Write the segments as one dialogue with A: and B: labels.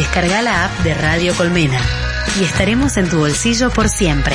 A: Descarga la app de Radio Colmena y estaremos en tu bolsillo por siempre.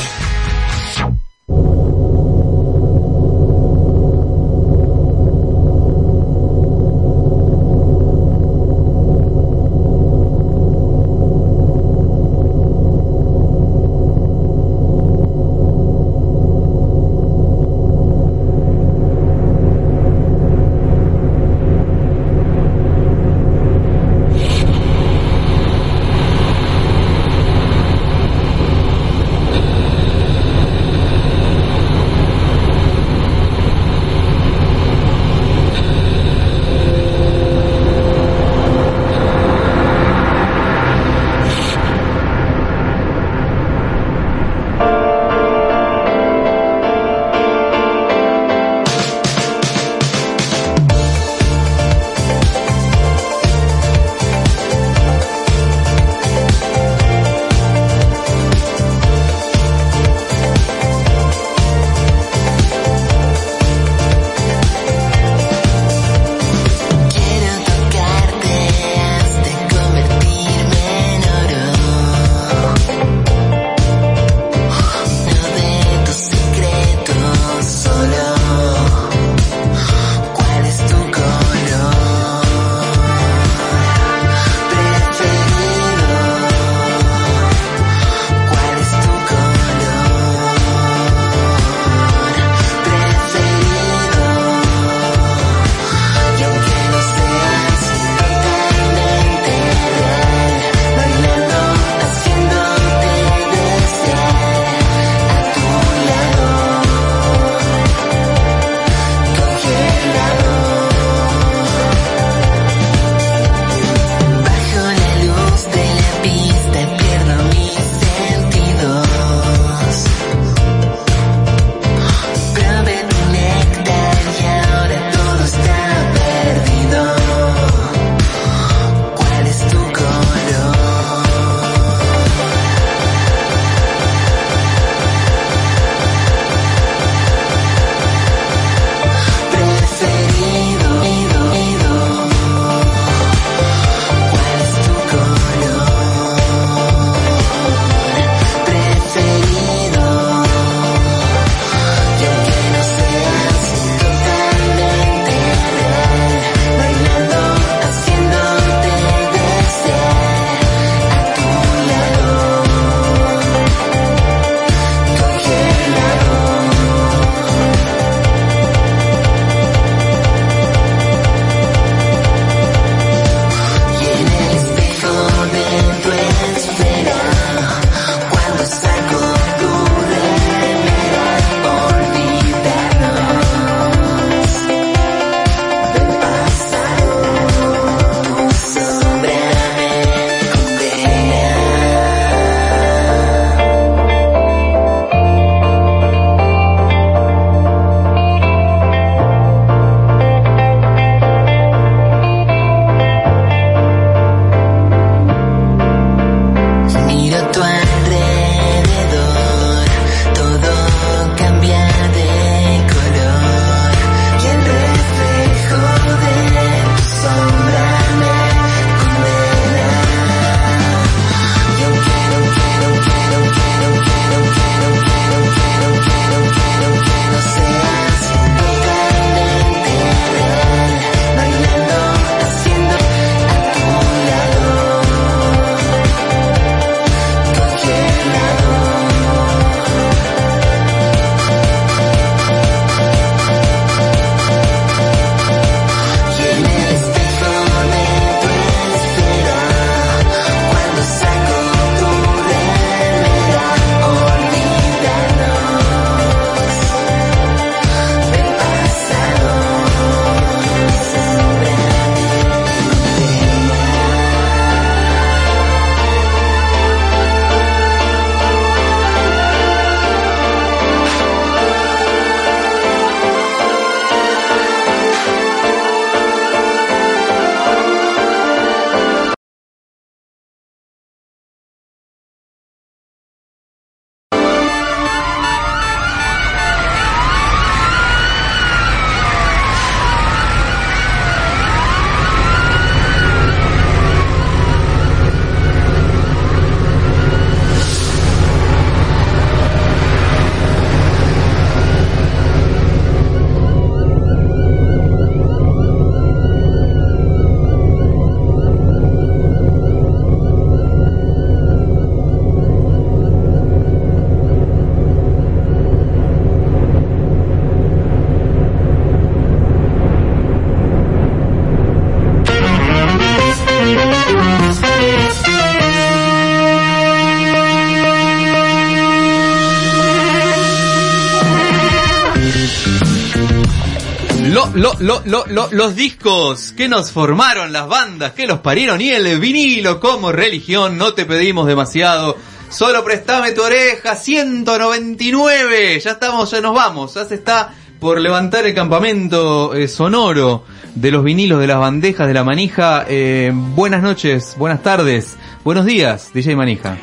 B: Lo, lo, lo, lo, los discos que nos formaron las bandas, que los parieron y el vinilo como religión, no te pedimos demasiado. Solo prestame tu oreja, 199. Ya estamos, ya nos vamos. Ya se está por levantar el campamento eh, sonoro de los vinilos, de las bandejas, de la manija. Eh, buenas noches, buenas tardes, buenos días, DJ Manija.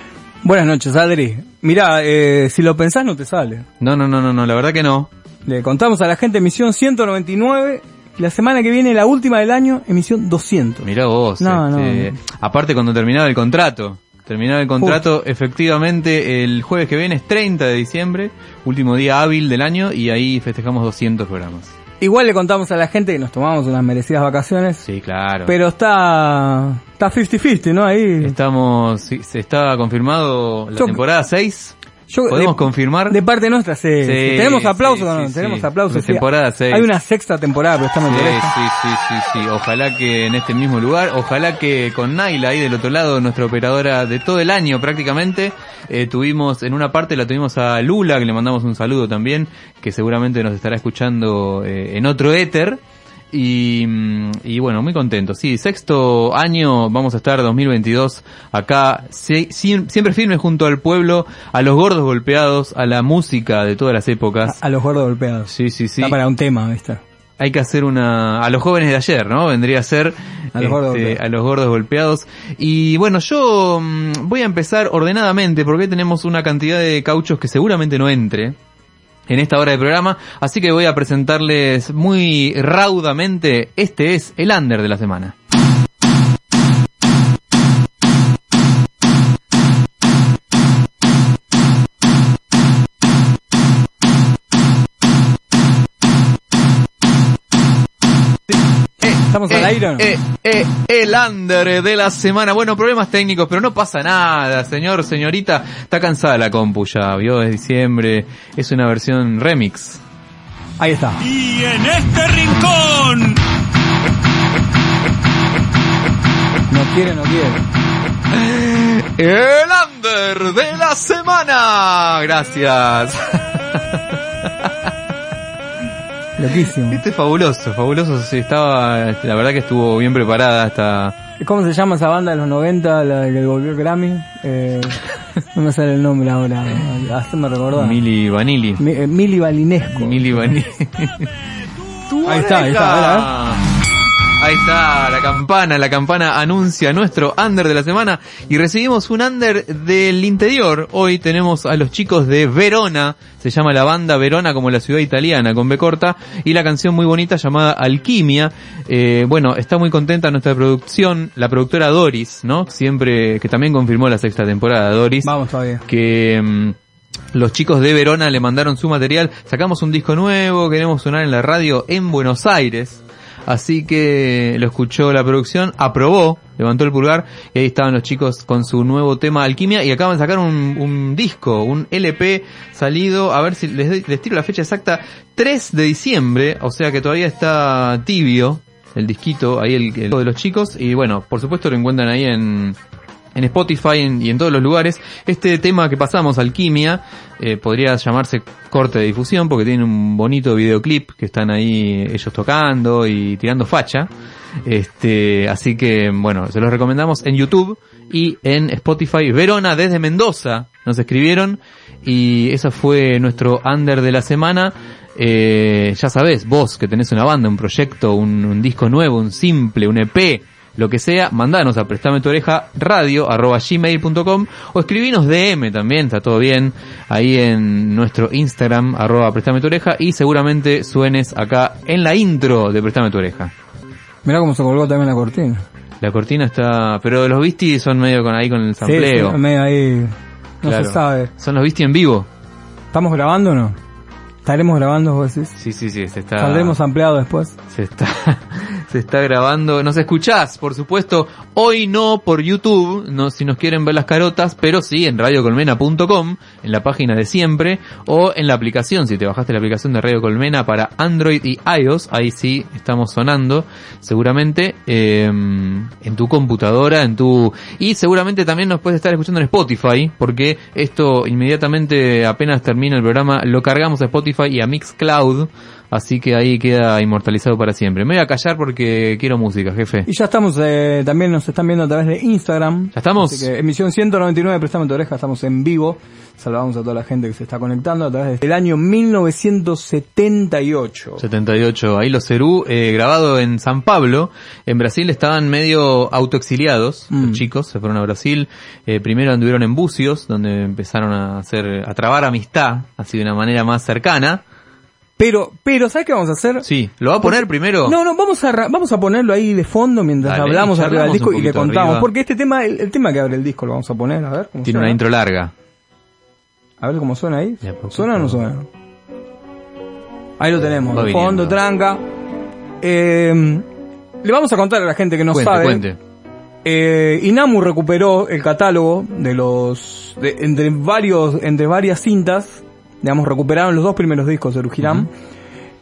C: Buenas noches, Adri. Mirá, eh, si lo pensás no te sale.
B: No, no, no, no, no, la verdad que no.
C: Le contamos a la gente emisión 199. La semana que viene, la última del año, emisión 200.
B: Mirá vos.
C: No,
B: este,
C: no.
B: Aparte cuando terminaba el contrato. Terminaba el contrato, efectivamente, el jueves que viene es 30 de diciembre, último día hábil del año, y ahí festejamos 200 programas.
C: Igual le contamos a la gente que nos tomamos unas merecidas vacaciones.
B: Sí, claro.
C: Pero está está 50-50, ¿no? Ahí.
B: Estamos, está confirmado la
C: Yo-
B: temporada 6.
C: Yo-
B: ¿Podemos
C: de-
B: confirmar?
C: De parte nuestra, sí.
B: Sí,
C: sí. Tenemos aplausos,
B: sí,
C: ¿no? Tenemos aplausos.
B: Temporada.
C: Hay una sexta temporada, pero estamos
B: Sí, sí, sí, sí, sí. Ojalá que en este mismo lugar, ojalá que con Naila ahí del otro lado, nuestra operadora de todo el año prácticamente, eh, tuvimos, en una parte la tuvimos a Lula, que le mandamos un saludo también, que seguramente nos estará escuchando eh, en otro éter. Y, y bueno, muy contento. Sí, sexto año, vamos a estar 2022 acá, sie- siem- siempre firmes junto al pueblo, a los gordos golpeados, a la música de todas las épocas.
C: A, a los gordos golpeados.
B: Sí, sí, sí
C: Está para un tema, ¿viste?
B: hay que hacer una a los jóvenes de ayer, ¿no? Vendría a ser
C: A los gordos
B: este,
C: golpeados.
B: a los gordos golpeados. Y bueno, yo mm, voy a empezar ordenadamente porque tenemos una cantidad de cauchos que seguramente no entre en esta hora de programa, así que voy a presentarles muy raudamente, este es el under de la semana. Eh, eh, el under de la semana. Bueno, problemas técnicos, pero no pasa nada, señor, señorita. Está cansada la compu ya, vio, es diciembre. Es una versión remix.
C: Ahí está.
D: Y en este rincón,
C: No quiere, no quiere.
B: El under de la semana. Gracias.
C: Loquísimo.
B: Este es fabuloso, fabuloso. Sí, estaba, la verdad que estuvo bien preparada hasta.
C: ¿Cómo se llama esa banda de los 90, la que volvió el Grammy? Eh, no me sale el nombre ahora. Haceme recordar.
B: Mili Vanilli.
C: Mi- eh, Mili Balinesco.
B: Mili Vanilli.
C: Ahí está, ahí está, a ver, a ver.
B: Ahí está, la campana, la campana anuncia nuestro under de la semana y recibimos un under del interior. Hoy tenemos a los chicos de Verona, se llama la banda Verona como la ciudad italiana con B corta y la canción muy bonita llamada Alquimia. Eh, bueno, está muy contenta nuestra producción, la productora Doris, ¿no? Siempre, que también confirmó la sexta temporada Doris
C: Vamos todavía.
B: que mm, los chicos de Verona le mandaron su material. Sacamos un disco nuevo, queremos sonar en la radio en Buenos Aires. Así que lo escuchó la producción, aprobó, levantó el pulgar y ahí estaban los chicos con su nuevo tema Alquimia y acaban de sacar un, disco, un LP salido, a ver si les, les tiro la fecha exacta, 3 de diciembre, o sea que todavía está tibio el disquito, ahí el, el de los chicos y bueno, por supuesto lo encuentran ahí en, en Spotify en- y en todos los lugares. Este tema que pasamos, Alquimia, eh, podría llamarse corte de difusión porque tiene un bonito videoclip que están ahí ellos tocando y tirando facha. Este, así que bueno, se los recomendamos en YouTube y en Spotify. Verona desde Mendoza nos escribieron y ese fue nuestro under de la semana. Eh, ya sabés, vos que tenés una banda, un proyecto, un disco nuevo, un simple, un EP, lo que sea, mandanos a prestame tu oreja radio arroba gmail.com o escribinos DM también, está todo bien, ahí en nuestro Instagram arroba prestame tu oreja y seguramente suenes acá en la intro de prestame tu oreja.
C: Mirá cómo se colgó también la cortina.
B: La cortina está, pero los Visti son medio con ahí con el
C: Sí,
B: sampleo.
C: sí, medio ahí. No
B: Claro.
C: se sabe.
B: Son los Visti en vivo.
C: ¿Estamos grabando o no? ¿Estaremos grabando, vos decís?
B: Sí, sí, sí, se está.
C: ¿Saldremos ampliado después?
B: Se está, se está grabando. Nos escuchás, por supuesto, hoy no por YouTube, no si nos quieren ver las carotas, pero sí en radiocolmena.com, en la página de siempre, o en la aplicación, si te bajaste la aplicación de Radio Colmena para Android y iOS, ahí sí estamos sonando, seguramente, eh, en tu computadora, en tu, y seguramente también nos puedes estar escuchando en Spotify, porque esto inmediatamente apenas termina el programa, lo cargamos a Spotify y a Mixcloud, Así que ahí queda inmortalizado para siempre. Me voy a callar porque quiero música, jefe.
C: Y ya estamos, eh, también nos están viendo a través de Instagram.
B: ¿Ya estamos?
C: Así que emisión 199, Prestame tu oreja, estamos en vivo. Saludamos a toda la gente que se está conectando a través del año 1978.
B: 78, ahí los Cerú, eh, grabado en San Pablo. En Brasil estaban medio autoexiliados,
C: Mm.
B: los chicos, se fueron a Brasil. Eh, primero anduvieron en Bucios, donde empezaron a hacer, a trabar amistad, así de una manera más cercana.
C: Pero, pero, ¿sabes qué vamos a hacer?
B: Sí, ¿lo va a poner primero?
C: No, no, vamos a, vamos a ponerlo ahí de fondo mientras
B: Dale,
C: hablamos arriba del disco y le contamos.
B: arriba.
C: Porque este tema, el, el tema que abre el disco lo vamos a poner, a ver cómo
B: Tiene
C: suena.
B: una intro larga.
C: A ver cómo suena ahí. ¿Suena o no suena? Ahí lo tenemos,
B: Va
C: de fondo,
B: viniendo.
C: tranca. Eh, le vamos a contar a la gente que no
B: cuente,
C: sabe.
B: cuente.
C: Eh, Inamu recuperó el catálogo de los de- entre varios entre varias cintas, digamos recuperaron los dos primeros discos de Urugiram,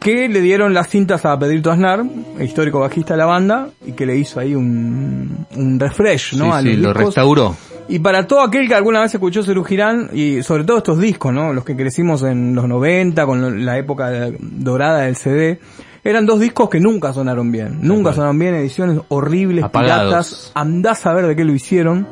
C: que le dieron las cintas a Pedrito Aznar, el histórico bajista de la banda, y que le hizo ahí un, un refresh, ¿no?
B: sí,
C: a
B: sí,
C: los
B: lo restauró.
C: Y para todo aquel que alguna vez escuchó Cerú Girán, y sobre todo estos discos, ¿no? Los que crecimos en los 90, con la época dorada del CD, eran dos discos que nunca sonaron bien. Nunca sonaron bien, ediciones horribles,
B: Apagados.
C: piratas. Andás a ver de qué lo hicieron.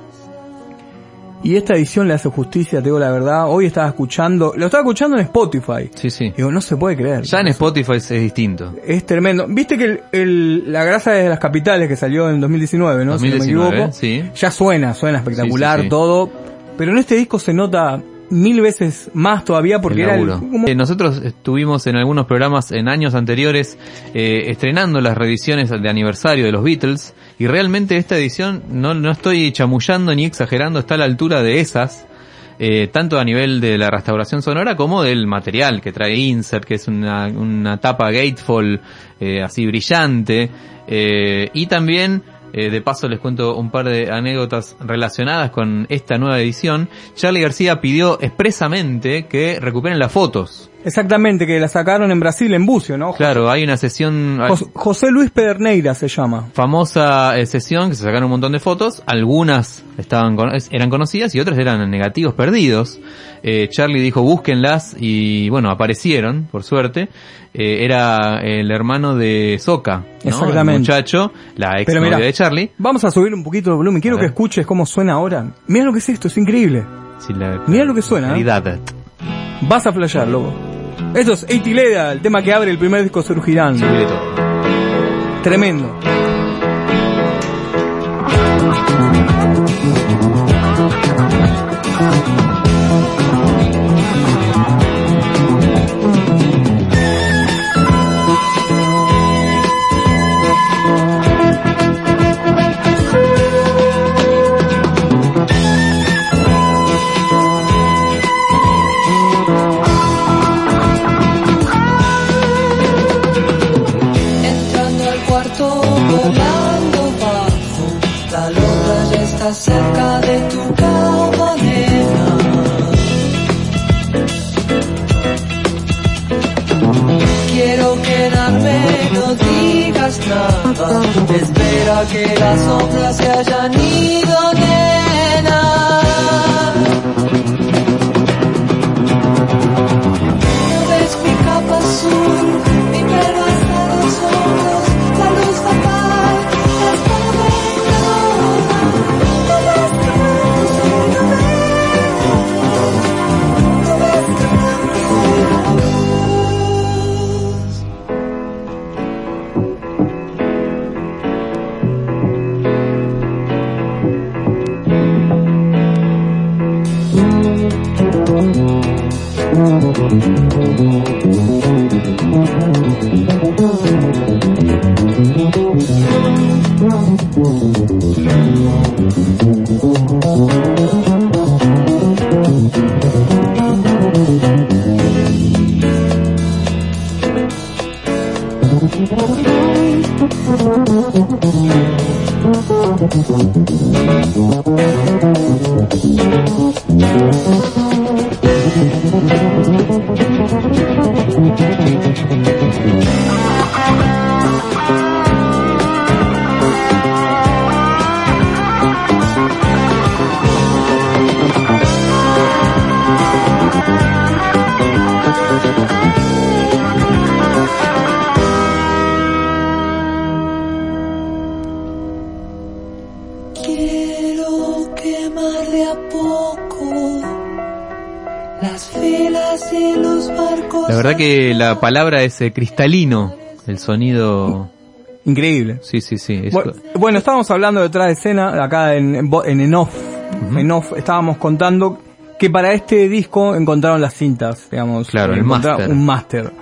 C: Y esta edición le hace justicia, te digo la verdad. Hoy estaba escuchando, lo estaba escuchando en Spotify.
B: Sí, sí.
C: Digo, no se puede creer.
B: Ya en Spotify es distinto.
C: Es tremendo. Viste que el, el- la grasa de las capitales que salió en 2019, ¿no? si no me
B: 2019,
C: equivoco.
B: sí.
C: Ya suena, suena espectacular
B: Sí, sí, sí.
C: todo. Pero en este disco se nota mil veces más todavía porque
B: El
C: era el, como-
B: Eh, nosotros estuvimos en algunos programas en años anteriores eh, estrenando las reediciones de aniversario de los Beatles y realmente esta edición no, no estoy chamullando ni exagerando, está a la altura de esas. eh, tanto a nivel de la restauración sonora como del material que trae Insert, que es una, una tapa gatefold eh, así brillante, eh, y también eh, de paso les cuento un par de anécdotas relacionadas con esta nueva edición. Charlie García pidió expresamente que recuperen las fotos.
C: Exactamente, que la sacaron en Brasil, en Bucio, ¿no?
B: Claro, hay una sesión,
C: Jos- José Luis Pederneira se llama.
B: famosa eh, sesión que se sacaron un montón de fotos. Algunas estaban eran conocidas y otras eran negativos perdidos. Eh, Charlie dijo búsquenlas y bueno, aparecieron, por suerte. Eh, era el hermano de Soca, ¿no?
C: Exactamente.
B: El muchacho, la ex novia de Charlie.
C: Vamos a subir un poquito de volumen. Quiero que escuches cómo suena ahora. Mira lo que es esto, es increíble.
B: Sí, la-
C: Mirá lo que suena, ¿eh? Vas a flashear, loco. Esto es Eitileda, el tema que abre el primer disco Cerú Girán.
B: Subile todo.
C: Tremendo.
E: Las filas y los barcos.
B: La verdad que la palabra es eh, cristalino, el sonido...
C: Increíble.
B: Sí, sí, sí. es-
C: Bueno, estábamos hablando detrás de escena, acá en, en, bo- en off, en off estábamos contando que para este disco encontraron las cintas, digamos.
B: Claro, el
C: encontraron
B: máster.
C: Un máster.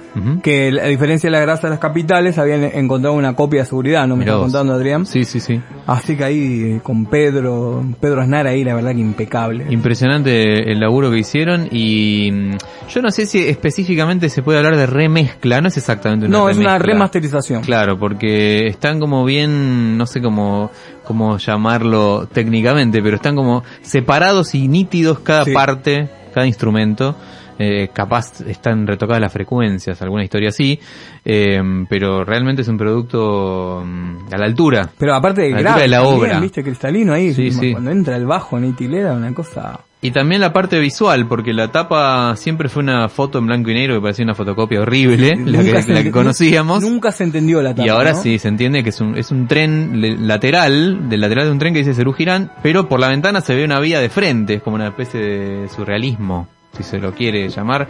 C: Que a diferencia de la grasa de las capitales, habían encontrado una copia de seguridad, ¿no me
B: Mirá
C: está
B: vos.
C: contando Adrián?
B: Sí, sí, sí.
C: Así que ahí eh, con Pedro, Pedro Aznar ahí, la verdad que impecable.
B: Impresionante el laburo que hicieron y mm, yo no sé si específicamente se puede hablar de remezcla, no es exactamente una
C: no, es una remasterización.
B: Claro, porque están como bien, no sé cómo, cómo llamarlo técnicamente, pero están como separados y nítidos cada
C: Sí.
B: parte, cada instrumento. Eh, capaz están retocadas las frecuencias, alguna historia así, eh, pero realmente es un producto mm, a la altura.
C: Pero aparte de
B: A la
C: grave,
B: altura de la
C: también,
B: obra.
C: viste, cristalino ahí,
B: Sí, sí.
C: cuando entra el bajo en Itilera, una cosa...
B: Y también la parte visual, porque la tapa siempre fue una foto en blanco y negro que parecía una fotocopia horrible, la que,
C: se
B: la que conocíamos.
C: Nunca se entendió la tapa,
B: Y ahora
C: ¿no?
B: sí, se entiende que es un, es un tren lateral, del lateral de un tren que dice Cerú Girán, pero por la ventana se ve una vía de frente, es como una especie de surrealismo, si se lo quiere llamar,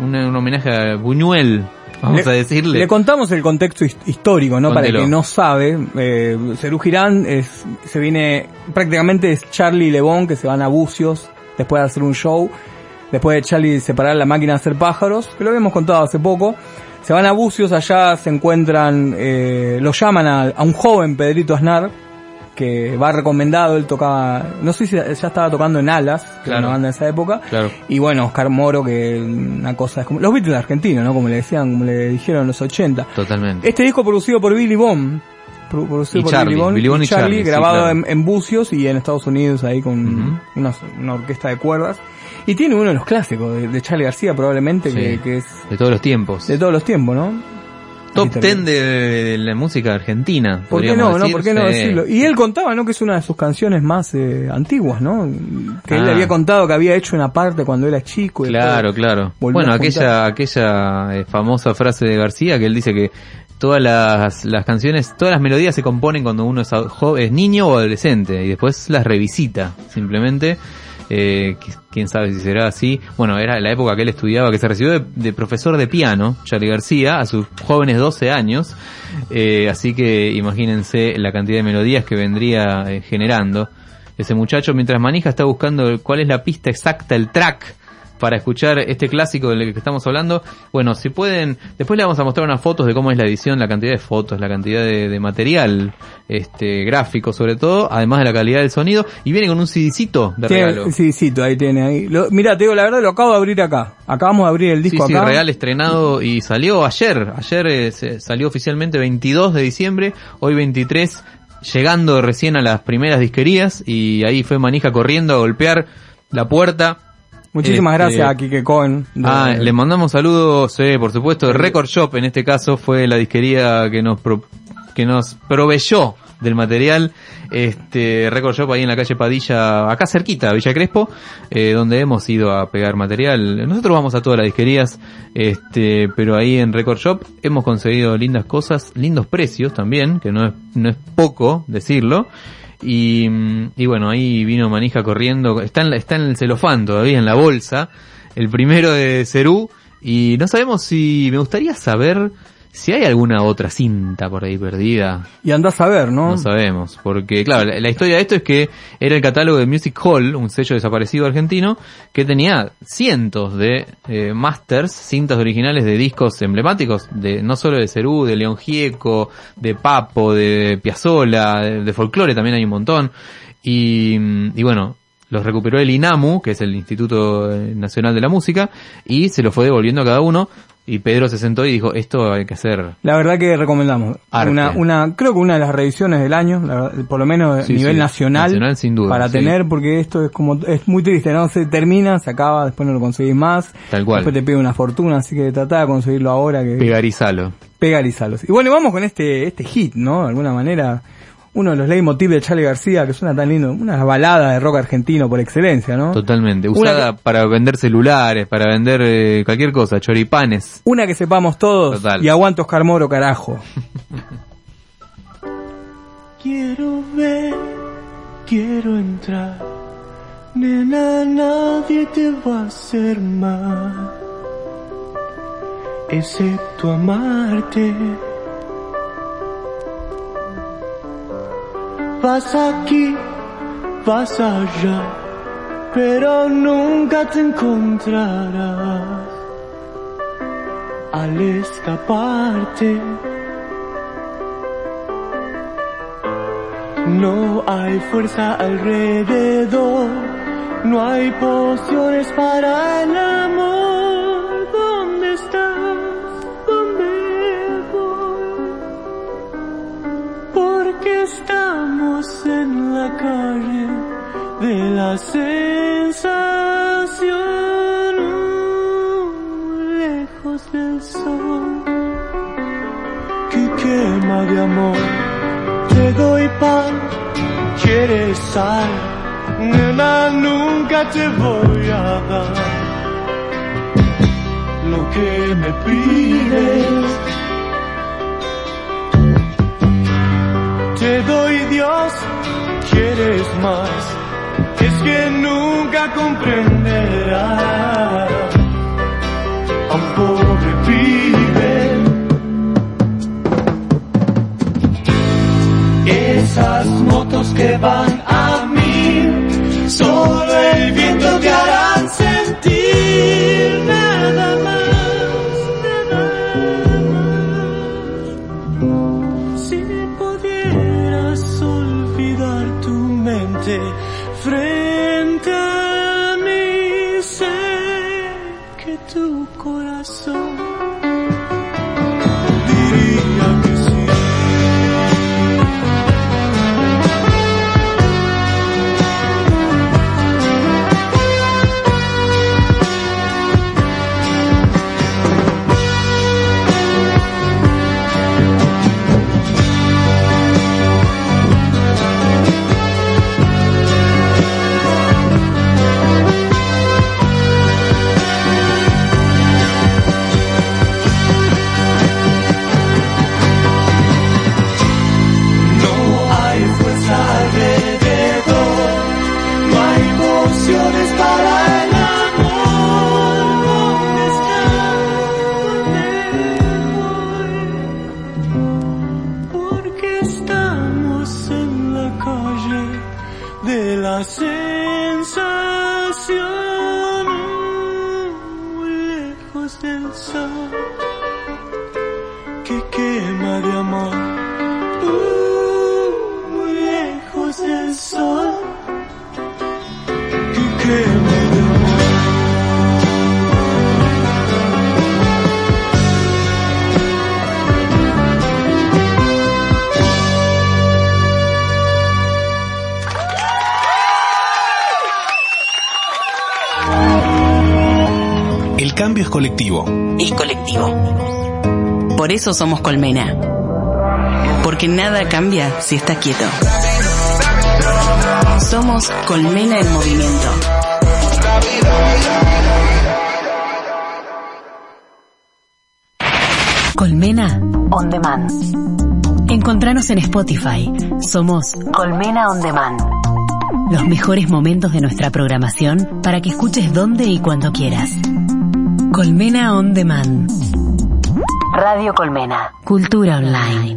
B: un homenaje a Buñuel, vamos
C: Le-
B: a decirle.
C: Le contamos el contexto his- histórico, ¿no? Para el que no sabe, eh, Cerú Girán es, se viene, prácticamente es Charlie y Lebón que se van a Bucios después de hacer un show, después de Charlie separar la máquina de hacer pájaros, que lo habíamos contado hace poco, se van a Bucios, allá se encuentran, eh, lo llaman a, a un joven Pedrito Aznar, que va recomendado, él tocaba, no sé si ya estaba tocando en Alas, que era
B: Claro.
C: una banda de esa época,
B: Claro.
C: y bueno, Oscar Moro, que una cosa es como, los Beatles argentinos, ¿no? Como le decían, como le dijeron en los 80.
B: Totalmente.
C: Este disco producido por Billy Bond, pro- producido
B: Y
C: por
B: Charlie,
C: Billy Bond,
B: Billy Bond y Charlie,
C: grabado
B: claro.
C: en, en Bucios y en Estados Unidos ahí con una, una orquesta de cuerdas. Y tiene uno de los clásicos de, de Charlie García probablemente,
B: Sí.
C: que, que es
B: De todos los tiempos.
C: de todos los tiempos, ¿no?
B: Top
C: Ahí
B: 10 de, la música argentina.
C: ¿Por qué no, no? ¿Por qué no decirlo? Y él contaba, ¿no? Que es una de sus canciones más eh, antiguas, ¿no? Que él
B: Ah.
C: le había contado que había hecho una parte cuando era chico. y
B: Claro, claro. Bueno, aquella, aquella eh, famosa frase de García que él dice que todas las, las canciones, todas las melodías se componen cuando uno es, es niño o adolescente y después las revisita, simplemente. Eh, qui- quién sabe si será así. Bueno, era la época que él estudiaba, que se recibió de, de profesor de piano, Charlie García, a sus jóvenes 12 años. Eh, así que imagínense la cantidad de melodías que vendría eh, generando ese muchacho mientras manija está buscando cuál es la pista exacta, el track para escuchar este clásico del que estamos hablando. Bueno, si pueden, después le vamos a mostrar unas fotos de cómo es la edición, la cantidad de fotos, la cantidad de, de material, este, gráfico sobre todo, además de la calidad del sonido, y viene con un CDcito de
C: Tiene-
B: regalo.
C: Sí, sí, tú ahí tiene ahí. Lo, mira, te digo la verdad, lo acabo de abrir acá. Acabamos de abrir el
B: Sí,
C: disco
B: sí,
C: acá.
B: real estrenado y salió ayer. Ayer eh, se- salió oficialmente 22 de diciembre, hoy 23, llegando recién a las primeras disquerías y ahí fue Manija corriendo a golpear la puerta.
C: Muchísimas
B: Este,
C: gracias a Kike Cohen. de-
B: Ah, le mandamos saludos, eh, por supuesto, Record Shop en este caso fue la disquería que nos pro- que nos proveyó del material, este Record Shop ahí en la calle Padilla, acá cerquita, Villa Crespo, eh, donde hemos ido a pegar material. Nosotros vamos a todas las disquerías, este, pero ahí en Record Shop hemos conseguido lindas cosas, lindos precios también, que no es, no es poco decirlo. Y, bueno, ahí vino Manija corriendo, está en, está en el celofán todavía, en la bolsa, el primero de Cerú, y no sabemos si, me gustaría saber si hay alguna otra cinta por ahí perdida.
C: Y andás a ver, ¿no?
B: No sabemos, porque claro, la, la historia de esto es que era el catálogo de Music Hall, un sello desaparecido argentino, que tenía cientos de eh, masters, cintas originales de discos emblemáticos, de no solo de Cerú, de León Gieco, de Papo, de Piazzolla, de, de folclore también hay un montón. Y, y bueno, los recuperó el INAMU, que es el Instituto eh, Nacional de la Música, y se los fue devolviendo a cada uno. Y Pedro se sentó y dijo, esto hay que hacer
C: La verdad que recomendamos.
B: Arte.
C: Una, una, creo que una de las revisiones del año, la verdad, por lo menos a
B: Sí,
C: nivel
B: sí.
C: nacional,
B: Nacional, sin duda,
C: para
B: sí.
C: tener, porque esto es como, es muy triste, ¿no? Se termina, se acaba, después no lo conseguís más.
B: Tal cual.
C: Después te pide una fortuna, así que tratá de conseguirlo ahora que
B: pegarizalo.
C: pegarizalos. Y bueno, vamos con este, este hit, ¿no? De alguna manera, uno de los leitmotiv de Charlie García, que suena tan lindo, una balada de rock argentino por excelencia, ¿no?
B: Totalmente. Usada para vender celulares, para vender eh, cualquier cosa, choripanes.
C: Una que sepamos todos
B: Total.
C: y aguanto Oscar Moro, carajo.
F: Quiero ver, quiero entrar Nena, nadie te va a hacer mal, excepto amarte. Vas aquí, vas allá, pero nunca te encontrarás al escaparte. No hay fuerza alrededor, no hay pociones para el amor. ¿Dónde estás? Estamos en la calle de la sensación, lejos del sol que quema de amor. Te doy pan, quieres sal, nena, nunca te voy a dar lo que me pides. Te doy Dios, quieres más, es que nunca comprenderás a un pobre pibe. Esas motos que van a mí, solo el viento te harán
G: colectivo.
A: Es colectivo. Por eso somos Colmena. Porque nada cambia si estás quieto. Somos Colmena en movimiento. Colmena On Demand. Encontranos en Spotify. Somos Colmena On Demand. Los mejores momentos de nuestra programación para que escuches donde y cuando quieras. Colmena On Demand. Radio Colmena. Cultura online.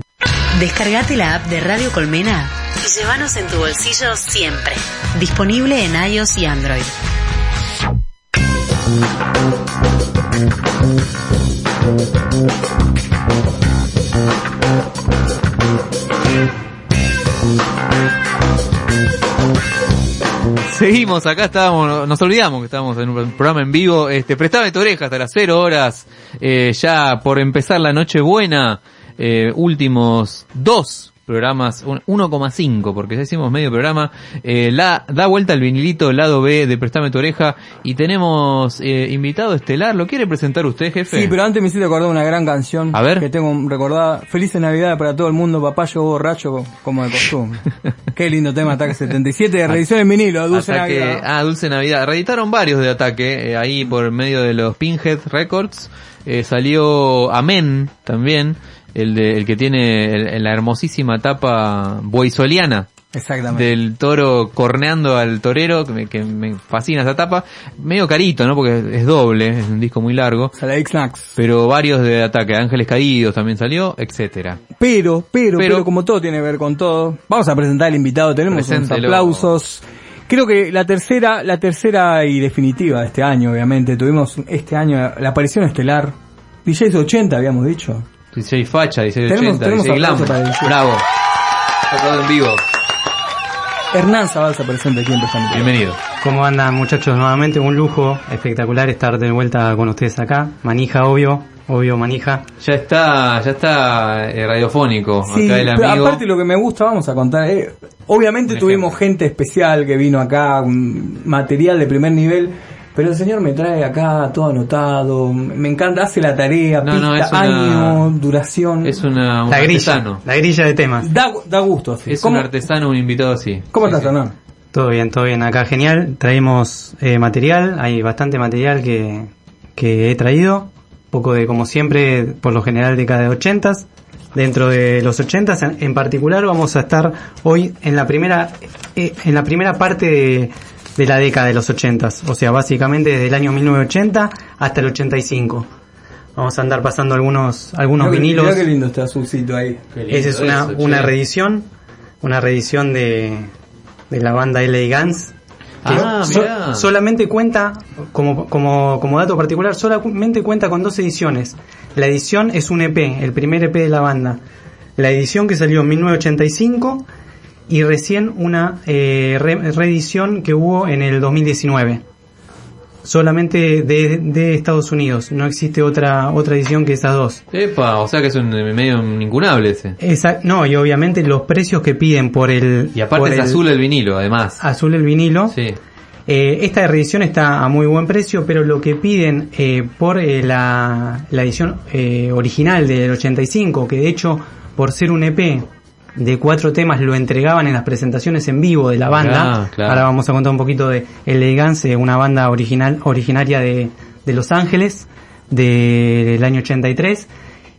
A: Descargate la app de Radio Colmena y llévanos en tu bolsillo siempre. Disponible en iOS y Android.
B: Seguimos, acá estábamos, nos olvidamos que estábamos en un programa en vivo. Este, prestame tu oreja hasta las 0 horas, eh, ya por empezar la noche buena, eh, últimos dos programas, un- 1,5, porque ya hicimos medio programa, eh, la, da vuelta el vinilito, lado B de Prestame tu oreja, y tenemos eh, invitado estelar, ¿lo quiere presentar usted, jefe?
C: Sí, pero antes me hiciste acordar una gran canción
B: A ver.
C: que tengo recordada. Felices Navidad para todo el mundo, papá yo borracho como de costumbre. Qué lindo tema, Ataque 77 de reedición en vinilo, Dulce
B: Ataque-
C: Navidad.
B: Ah, Dulce Navidad. Reeditaron varios de Ataque, eh, ahí por medio de los Pinhead Records. Eh, salió Amén también, el, de, el que tiene el- la hermosísima tapa boisoliana
C: Exactamente.
B: del toro corneando al torero, que me, que me fascina esa tapa. Medio carito, ¿no? Porque es doble, es un disco muy largo.
C: Saladix Snacks.
B: Pero varios de ataque, Ángeles Caídos también salió, etcétera.
C: Pero, pero,
B: Pero-
C: pero, como todo tiene que ver con todo, vamos a presentar al invitado, tenemos unos aplausos. Creo que la tercera, la tercera y definitiva de este año, obviamente, tuvimos este año la aparición estelar. DJs 80 habíamos dicho.
B: 16 Facha, 16
C: Tenemos-
B: 80,
C: tenemos
B: 16 Glam. Bravo. Todo en vivo.
C: Hernán Zabalza presente aquí en Pescando.
B: Bienvenido.
H: ¿Cómo andan muchachos? Nuevamente un lujo espectacular estar de vuelta con ustedes acá. Manija, obvio, obvio, manija.
B: Ya está, ya está eh, radiofónico.
C: Sí,
B: Acá el
C: pero
B: amigo.
C: aparte lo que me gusta, vamos a contar. eh, obviamente
B: Un
C: tuvimos
B: ejemplo.
C: gente especial que vino acá, un material de primer nivel, pero el señor me trae acá todo anotado, me encanta, hace la tarea,
B: No, no,
C: pista,
B: es una-
C: año, duración.
B: Es una, un
H: La grilla,
B: artesano.
H: la grilla de temas.
C: Da, da gusto, sí.
B: Es
C: ¿Cómo,
B: un artesano, un invitado así.
C: ¿cómo
B: Sí,
C: estás,
B: sí.
C: Hernán?
H: Todo bien, todo bien. Acá genial. Traemos eh, material, hay bastante material que, que he traído. Un poco de, como siempre, por lo general, década de 80 Dentro de los 80 en, en particular vamos a estar hoy en la primera, eh, en la primera parte de, de la década de los 80 O sea, básicamente desde el año 1980 hasta el 85. Vamos a andar pasando algunos, algunos
C: Mirá
H: vinilos.
C: mirá qué lindo este azulcito ahí.
H: Esa es una,
B: eso,
H: una reedición, una reedición de, de la banda LA Guns. que
B: Ah,
H: so- solamente cuenta, como, como, como dato particular, solamente cuenta con dos ediciones. La edición es un EP, el primer EP de la banda. La edición que salió en 1985 y recién una eh, re- reedición que hubo en el 2019. Solamente de, de Estados Unidos, no existe otra otra edición que esas dos.
B: Epa, o sea que es un medio incunable ese.
H: Esa- no, y obviamente los precios que piden por el...
B: Y aparte es
H: el-
B: azul el vinilo, además.
H: Azul el vinilo.
B: Sí.
H: Eh, esta reedición está a muy buen precio, pero lo que piden eh, por eh, la, la edición eh, original del 85, que de hecho por ser un EP de cuatro temas lo entregaban en las presentaciones en vivo de la banda.
B: Ah, claro.
H: Ahora vamos a contar un poquito de Elegance, una banda original originaria de, de Los Ángeles del año 83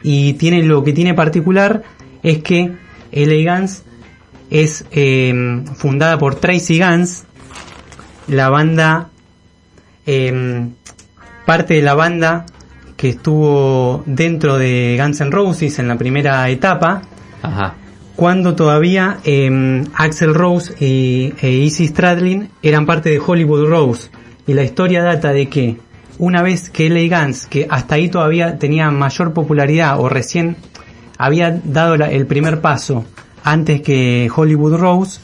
H: y tiene lo que tiene particular es que Elegance es eh, fundada por Tracy Guns la banda eh, parte de la banda que estuvo dentro de Guns N' Roses en la primera etapa
B: Ajá.
H: Cuando todavía eh, Axel Rose y e Stradlin eran parte de Hollywood Rose. Y la historia data de que una vez que LA Guns que hasta ahí todavía tenía mayor popularidad o recién había dado el primer paso antes que Hollywood Rose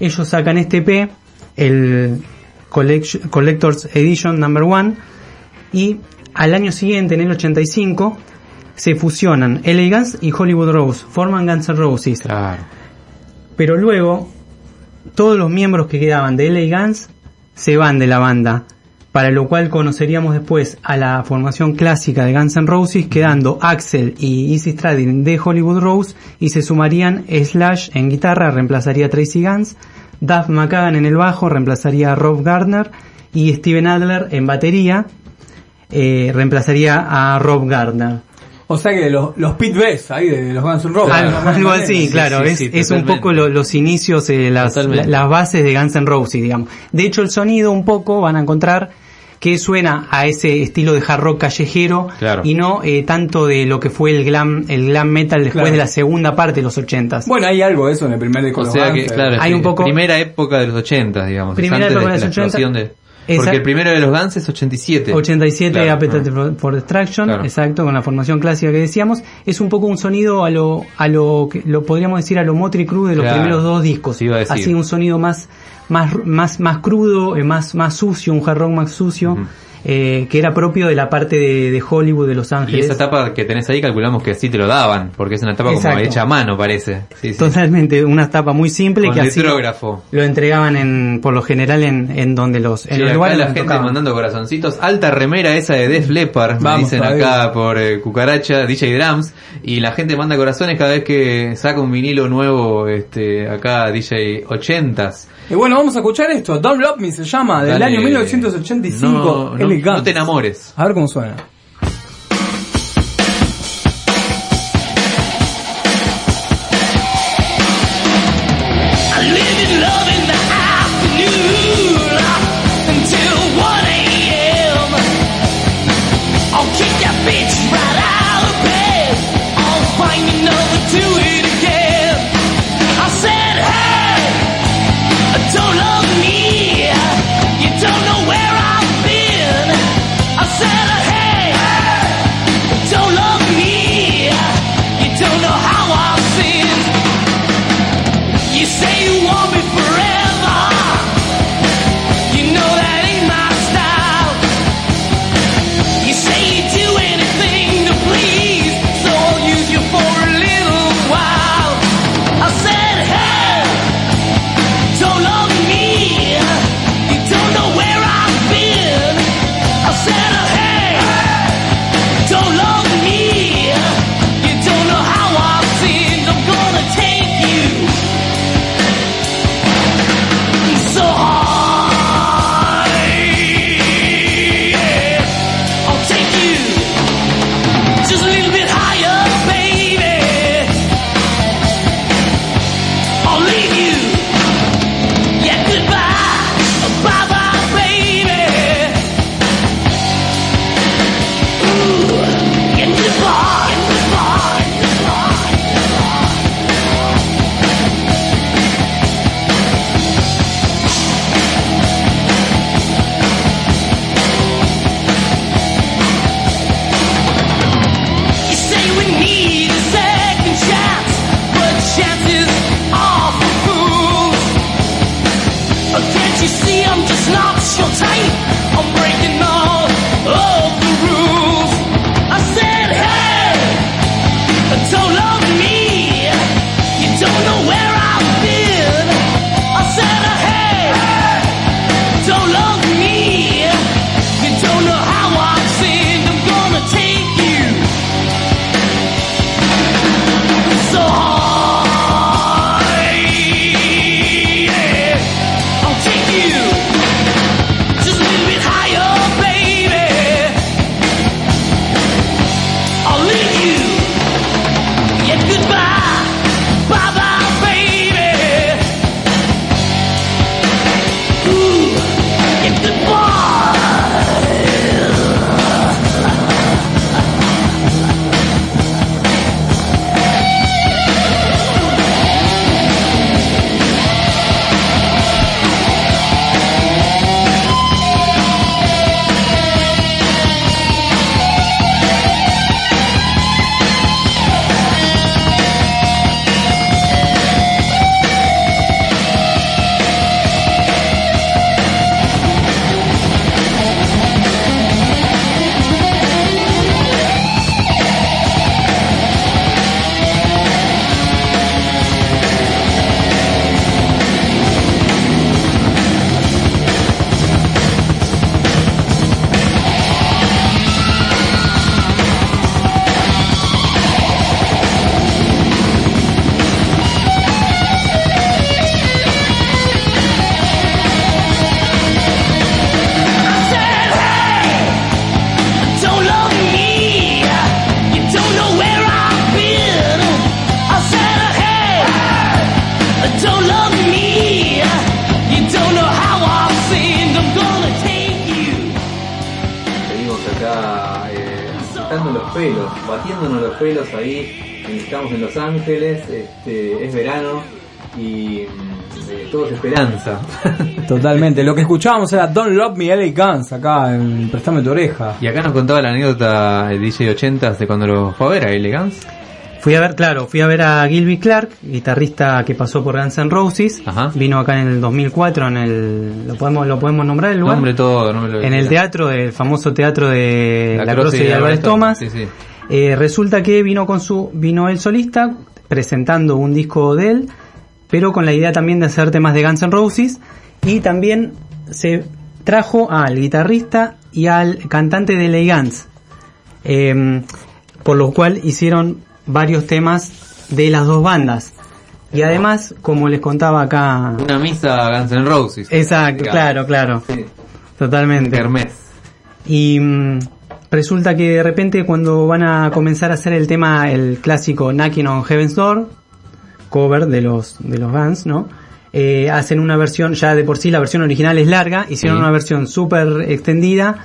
H: ellos sacan este EP el Collect- Collector's Edition Number One y al año siguiente en el 85 se fusionan Guns y Hollywood Rose, forman Guns N' Roses.
B: Claro.
H: Pero luego, todos los miembros que quedaban de Guns se van de la banda, para lo cual conoceríamos después a la formación clásica de Guns N' Roses, quedando Axel y Izzy Stradlin de Hollywood Rose, y se sumarían Slash en guitarra, reemplazaría a Tracy Guns, Duff McKagan en el bajo, reemplazaría a Rob Gardner, y Steven Adler en batería, eh, reemplazaría a Rob Gardner.
C: O sea que los, los Pit Best ahí de los Guns N' Roses. Más
H: algo así,
B: sí,
H: claro.
B: sí,
H: es
B: sí,
H: es un poco lo- los inicios, eh, las, la- las bases de Guns N' Roses, digamos. De hecho, el sonido un poco van a encontrar que suena a ese estilo de hard rock callejero
B: Claro.
H: y no eh, tanto de lo que fue el glam el glam metal después
C: Claro.
H: de la segunda parte de los ochentas.
C: Bueno, hay algo de eso en el primer disco
B: O sea que,
C: eh.
B: claro,
H: Hay un poco-
B: primera época de los 80, digamos.
H: Primera época
B: de
H: de los 80.
B: Porque el primero de los Guns es 87.
H: 87
B: Claro,
H: Appetite
B: ah.
H: for- Destruction,
B: Claro.
H: exacto, con la formación clásica que decíamos, es un poco un sonido a lo, a lo que lo podríamos decir a lo Motley Crue de los
B: Claro.
H: primeros dos discos.
B: Sí, iba a decir.
H: Así un sonido más, más, más, más crudo, eh, más, más sucio, un rock más sucio. Eh, que era propio de la parte de, de Hollywood de Los
B: Y
H: Ángeles.
B: esa etapa que tenés ahí calculamos que sí te lo daban, porque es una etapa como hecha a mano, parece. Sí, sí.
H: Totalmente, una tapa muy simple
B: Con
H: que así lo entregaban en, por lo general en, en donde los, en
B: Sí,
H: los
B: acá
H: lugares
B: la gente
H: tocaban.
B: mandando corazoncitos. Alta remera esa de Def Leppard, me
C: Vamos
B: dicen acá por eh, Cucaracha, DJ Drums. Y la gente manda corazones cada vez que saca un vinilo nuevo, este, acá DJ 80s.
C: Y bueno, vamos a escuchar esto. Don't Love Me se llama, del
B: Dale.
C: año 1985.
B: No, no.
C: Guns.
B: no te enamores.
C: A ver cómo suena. Totalmente. Lo que escuchábamos era Don't Love Me LA Guns acá en Prestame tu oreja.
B: y acá nos contaba la anécdota el DJ 80 de cuando lo fue a ver a Elegance.
H: Fui a ver, claro, fui a ver a Gilby Clark, guitarrista que pasó por Guns N' Roses.
B: Ajá.
H: Vino acá en el 2004 en el lo podemos lo podemos nombrar el lugar.
B: Nombre todo, nombre lo
H: en el teatro, el famoso teatro de La, Croce y Álvarez Thomas.
B: Sí, sí.
H: Eh, resulta que vino con su vino el solista presentando un disco de él, pero con la idea también de hacer temas de Guns N' Roses y también se trajo al guitarrista y al cantante de Ley Guns, eh, por lo cual hicieron varios temas de las dos bandas. Y además, como les contaba acá,
B: Una misa Guns N' Roses.
H: exacto, claro, claro,
B: Sí.
H: totalmente.
B: Kermés.
H: Y mm, resulta que de repente cuando van a comenzar a hacer el tema, el clásico Knocking on Heaven's Door, cover de los, de los Guns, ¿no? Eh, hacen una versión, ya de por sí la versión original es larga, hicieron
B: Sí.
H: una versión súper extendida,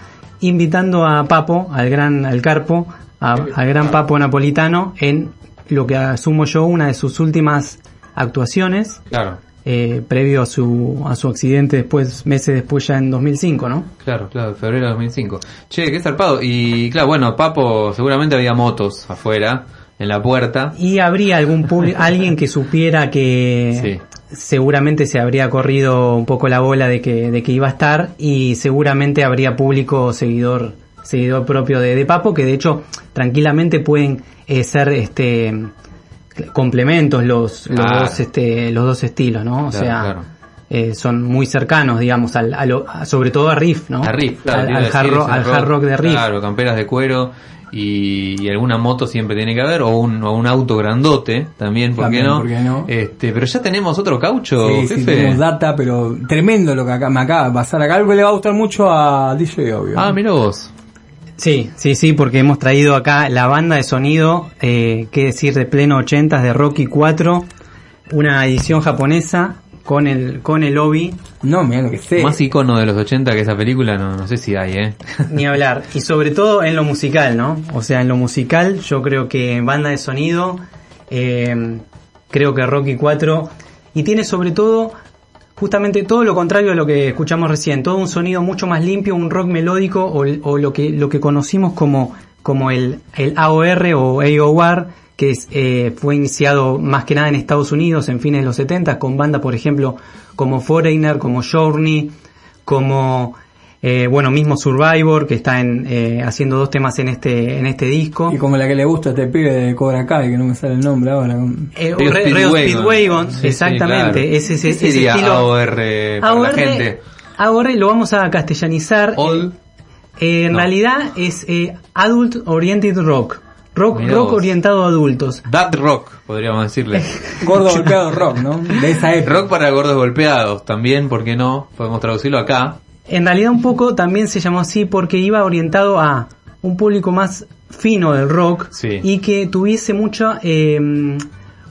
H: invitando a Papo, al gran, al Carpo, a- al gran Papo napolitano, en lo que asumo yo una de sus últimas actuaciones,
B: Claro,
H: eh, previo a su, a su accidente después, meses después ya en 2005, ¿no?
B: claro, claro, febrero de 2005. Che, qué zarpado. Y claro, bueno, Papo, seguramente había motos afuera, en la puerta.
H: Y habría algún público, alguien que supiera que seguramente se habría corrido un poco la bola de que, de que iba a estar y seguramente habría público seguidor, seguidor propio de, de Papo, que de hecho tranquilamente pueden eh, ser este complementos los, los dos este, los dos estilos, ¿no? O
B: Claro,
H: sea,
B: claro.
H: eh, son muy cercanos, digamos, al, a lo- a- sobre todo a Riff, ¿no?
B: A Riff, claro.
H: al, al hard
B: decir,
H: rock, al hard rock de Riff.
B: Claro, camperas de cuero y, y alguna moto siempre tiene que haber, o un, o un auto grandote también, ¿por,
C: También,
B: qué, no?
C: ¿por qué no?
B: Este, pero ya tenemos otro caucho,
C: Sí, sí,
B: jefe.
C: tenemos data, pero tremendo lo que acá, me acaba de pasar acá. Algo que le va a gustar mucho a DJ, obvio.
B: ah, mira vos.
H: Sí, sí, sí, porque hemos traído acá la banda de sonido, eh, qué decir, de pleno 80 de Rocky 4, una edición japonesa con el con el obi,
C: No, mira lo que sé.
B: Más icono de los 80 que esa película, no, no sé si hay, ¿eh?
H: ni hablar. Y sobre todo en lo musical, ¿no? O sea, en lo musical yo creo que banda de sonido, eh, creo que Rocky 4, y tiene sobre todo justamente todo lo contrario a lo que escuchamos recién, todo un sonido mucho más limpio, un rock melódico o, o lo que lo que conocimos como como el, el AOR o AOR, que es, eh, fue iniciado más que nada en Estados Unidos en fines de los 70 con bandas, por ejemplo, como Foreigner, como Journey, como eh, bueno mismo Survivor que está en, eh, haciendo dos temas en este en este disco.
C: Y como la que le gusta a este pibe de Cobra Kai, que no me sale el nombre ahora.
H: Eh,
B: Speedwagon. Sí,
H: exactamente.
B: claro.
H: Ese, ese,
B: ¿Qué
H: ese
B: sería
H: estilo.
B: AOR para la gente?
H: AOR lo vamos a castellanizar.
B: All.
H: Eh, en
B: No.
H: realidad es eh, Adult Oriented Rock. Rock,
B: Mirá
H: rock
B: vos.
H: orientado a adultos.
B: Dad Rock, podríamos decirle.
C: Gordo golpeado rock, ¿no? De esa época.
B: Rock para gordos golpeados, también, ¿por qué no? Podemos traducirlo acá.
H: En realidad un poco también se llamó así porque iba orientado a un público más fino del rock
B: Sí.
H: y que tuviese mucho eh,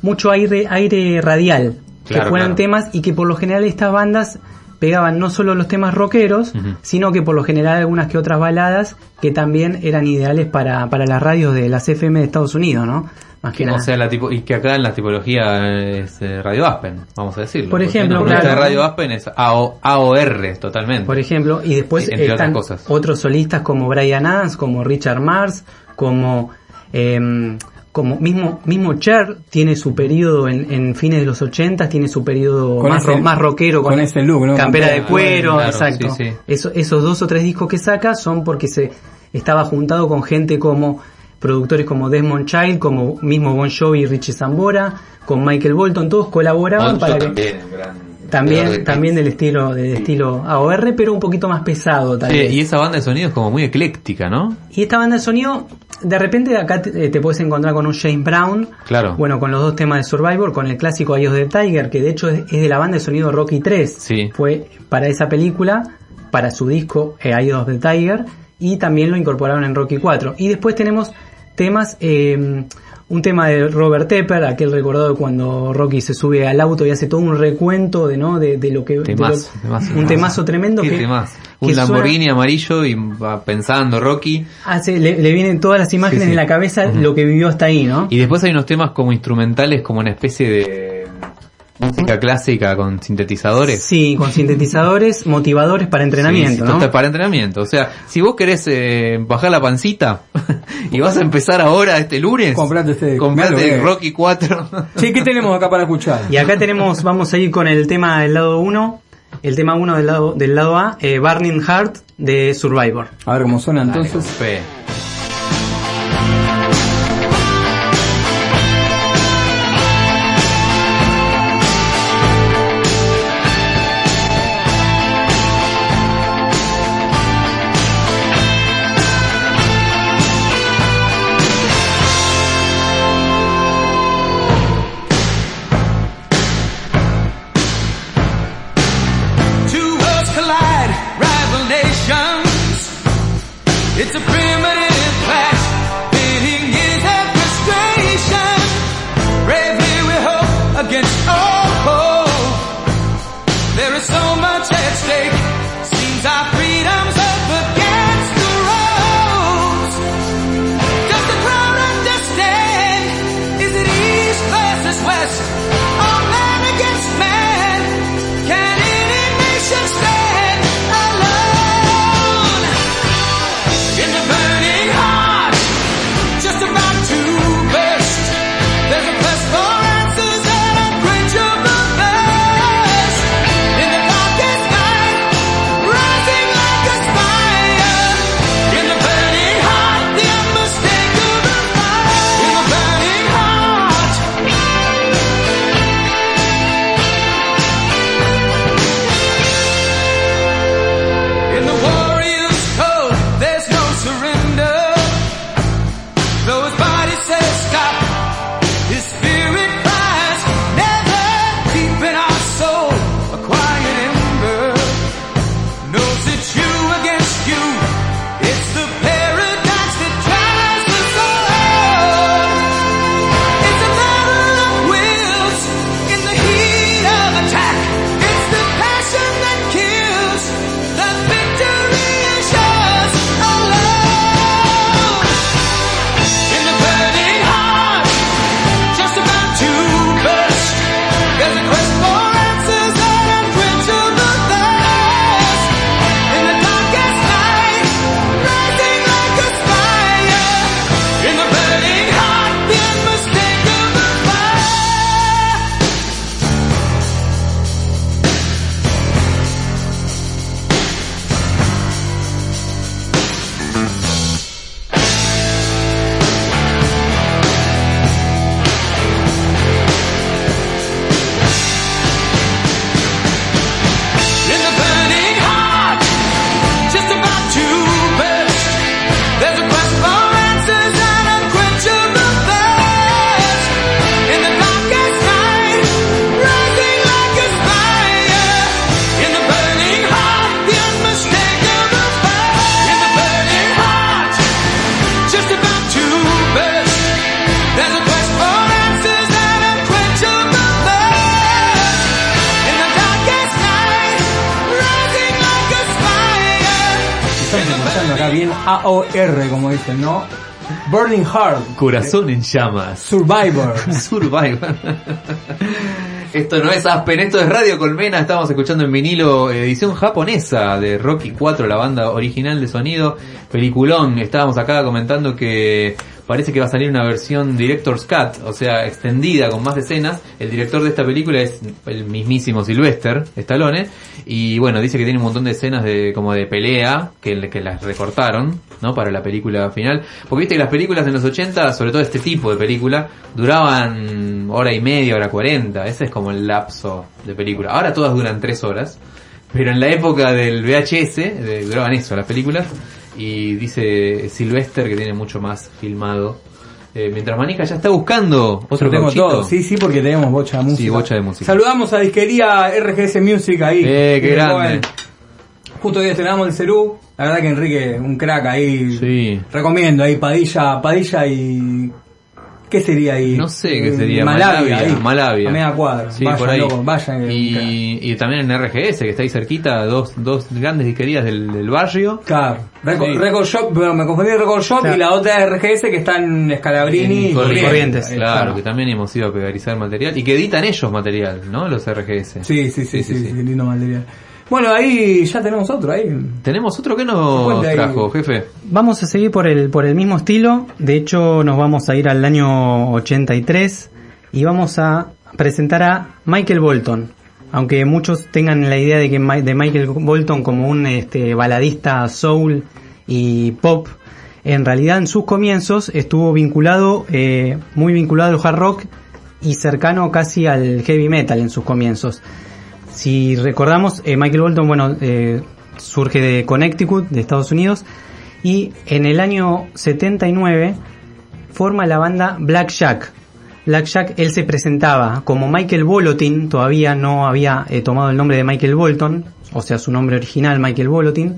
H: mucho aire aire radial
B: Claro,
H: que fueran
B: claro.
H: temas y que por lo general estas bandas pegaban no solo los temas rockeros sino que por lo general algunas que otras baladas que también eran ideales para, para las radios de las FM de Estados Unidos no más que
B: O
H: nada
B: sea, la tipo, y que acá en la tipología es eh, Radio Aspen, vamos a decirlo.
H: Por ejemplo,
B: porque
H: claro.
B: Radio Aspen es AO, AOR totalmente.
H: Por ejemplo, y después
B: Entre otras cosas.
H: otros solistas como Brian Adams, como Richard Mars, como em, como mismo mismo Cher tiene su periodo en, en fines de los 80, tiene su periodo
C: Con
H: más,
C: ese-
H: ro- más rockero
C: con ese look, ¿no?
H: Campera de cuero,
B: claro,
H: exacto.
B: sí, sí.
H: Eso- esos dos o tres discos que saca son porque se estaba juntado con gente como productores como Desmond Child, como mismo Bon Jovi y Richie Zambora, con Michael Bolton, todos colaboraban para que
B: también, un gran-
H: también,
B: de-
H: también del estilo, del estilo AOR, pero un poquito más pesado tal
B: Sí,
H: vez.
B: y esa banda de sonido es como muy ecléctica, ¿no?
H: Y esta banda de sonido, de repente acá te, te puedes encontrar con un James Brown,
B: Claro.
H: bueno, con los dos temas de Survivor, con el clásico of the Tiger, que de hecho es, es de la banda de sonido Rocky 3.
B: Sí.
H: Fue para esa película, para su disco eh, Eye of the Tiger, y también lo incorporaron en Rocky 4. Y después tenemos temas, eh, un tema de Robert Tepper, aquel recordado cuando Rocky se sube al auto y hace todo un recuento de, ¿no? de, de lo que... de lo-
B: Temazo,
H: un temazo tremendo que...
B: temazo.
H: que
B: Un
H: suena-
B: Lamborghini amarillo y va pensando Rocky.
H: hace, le, le vienen todas las imágenes
B: Sí, sí.
H: en la cabeza lo que vivió hasta ahí, ¿no?
B: Y después hay unos temas como instrumentales, como una especie de música clásica con sintetizadores.
H: Sí, con sintetizadores, motivadores para entrenamiento,
B: Sí, sí,
H: ¿no?
B: para entrenamiento. O sea, si vos querés eh, bajar la pancita y vas a empezar ahora este lunes,
C: Comprate este-
B: comprate
C: que-
B: Rocky 4.
C: Sí, ¿qué tenemos acá para escuchar?
H: Y acá tenemos, vamos a ir con el tema del lado 1, el tema 1 del lado, del lado A, eh, Burning Heart de Survivor.
C: A ver cómo suena
B: Dale,
C: entonces.
B: fe.
C: Heart.
B: Corazón en llamas.
C: Survivor.
B: Survivor. Esto no es Aspen, esto es Radio Colmena. Estamos escuchando en vinilo edición japonesa de Rocky 4, la banda original de sonido. Peliculón. Estábamos acá comentando que parece que va a salir una versión Director's Cut, o sea, extendida con más escenas. El director de esta película es el mismísimo Sylvester Stallone. Y bueno, dice que tiene un montón de escenas de como de pelea que, las recortaron, ¿no? Para la película final. Porque viste que las películas en los 80, sobre todo este tipo de película, duraban hora y media, hora 40. Ese es como el lapso de película. Ahora todas duran 3 horas. Pero en la época del VHS, de- duraban eso las películas. Y dice Sylvester que tiene mucho más filmado. Eh, mientras Manica ya está buscando otro gauchito.
C: todo. Sí, sí, porque tenemos bocha de música.
B: Sí, bocha de música.
C: Saludamos a disquería RGS Music ahí.
B: Eh, qué grande.
C: Justo hoy estrenamos el Cerú. La verdad que Enrique, un crack ahí.
B: Sí.
C: Recomiendo ahí Padilla, Padilla y. ¿Qué sería ahí?
B: No sé qué
C: Eh,
B: sería.
C: Malavia.
B: Malavia.
C: A media cuadra.
B: Sí,
C: vayan,
B: por ahí.
C: loco, vayan. que-
B: y, y también en RGS, que está ahí cerquita, dos, dos grandes disquerías del, del barrio.
C: Claro. Record,
B: Sí.
C: Record Shop, pero me confundí Record Shop
H: Claro.
C: y la otra es RGS que está en Scalabrini
B: En
C: y
B: Corrientes. Claro, que también hemos ido a pegarizar material. Y que editan ellos material, ¿no? Los RGS.
C: Sí, sí, sí, sí, sí, lindo material. Bueno, ahí ya tenemos otro ahí.
B: ¿Tenemos otro que nos trajo, jefe?
H: Vamos a seguir por el, por el mismo estilo. De hecho, nos vamos a ir al año 83 y vamos a presentar a Michael Bolton. Aunque muchos tengan la idea de que de Michael Bolton como un este, baladista soul y pop, en realidad en sus comienzos estuvo vinculado, eh, muy vinculado al hard rock y cercano casi al heavy metal en sus comienzos. Si recordamos, eh, Michael Bolton, bueno, eh, surge de Connecticut, de Estados Unidos, y en el año 79 forma la banda Black Jack. Black Jack, él se presentaba como Michael Bolotin, todavía no había eh, tomado el nombre de Michael Bolton, o sea, su nombre original, Michael Bolotin,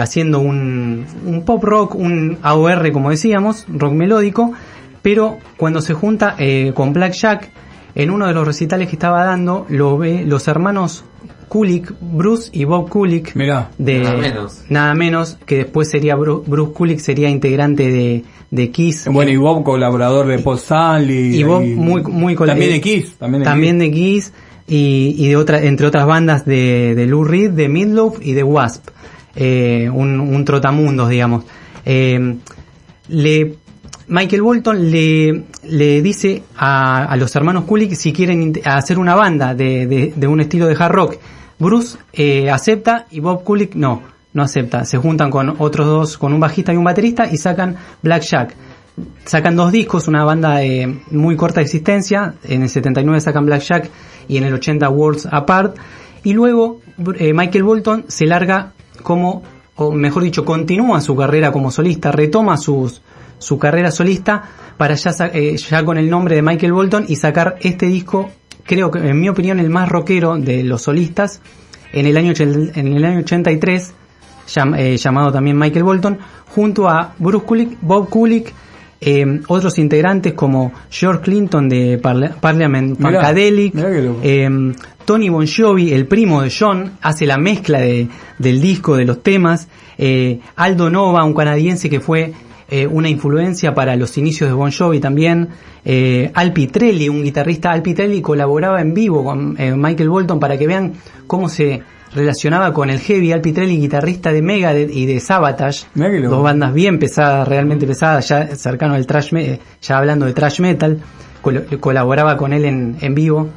H: haciendo un, pop rock, un AOR, como decíamos, rock melódico, pero cuando se junta con Black Jack, en uno de los recitales que estaba dando, lo ve los hermanos Kulik, Bruce y Bob Kulik,
C: Mirá.
H: de
B: Nada menos.
H: nada menos, que después sería Bru- Bruce Kulick sería integrante de, de Kiss.
C: Bueno, y Bob, colaborador de Paul Stanley.
H: Y Bob muy muy
C: También de Kiss. También de
H: también
C: Kiss.
H: de Kiss y, y de otra entre otras bandas de, de Lou Reed, de Midloaf y de Wasp. Eh, un, un trotamundos, digamos. Eh, le Michael Bolton le, le dice a, a los hermanos Kulik si quieren hacer una banda de, de- de un estilo de hard rock. Bruce eh, acepta y Bob Kulik no, no acepta. Se juntan con otros dos, con un bajista y un baterista y sacan Black Jack. Sacan dos discos, una banda de muy corta existencia. En el 79 sacan Black Jack y en el 80 Worlds Apart. Y luego eh, Michael Bolton se larga como, o mejor dicho, continúa su carrera como solista, retoma sus, su carrera solista para ya, eh, ya con el nombre de Michael Bolton y sacar este disco, creo que en mi opinión el más rockero de los solistas, en el año, en el año 83, llam- eh, llamado también Michael Bolton, junto a Bruce Kulick, Bob Kulick, eh, otros integrantes como George Clinton de Parla- Parliament
C: Mirá,
H: Funkadelic,
C: mirá
H: eh, Tony Bon Jovi, el primo de John, hace la mezcla de, del disco, de los temas. Eh, Aldo Nova, un canadiense que fue eh, una influencia para los inicios de Bon Jovi también. Eh, Al Pitrelli, un guitarrista Al Pitrelli, colaboraba en vivo con eh, Michael Bolton para que vean cómo se relacionaba con el heavy. Al Pitrelli, guitarrista de Megadeth y de Sabotage, dos bandas bien pesadas, realmente pesadas, ya cercano al trash, ya hablando de trash metal, col- colaboraba con él en, en vivo.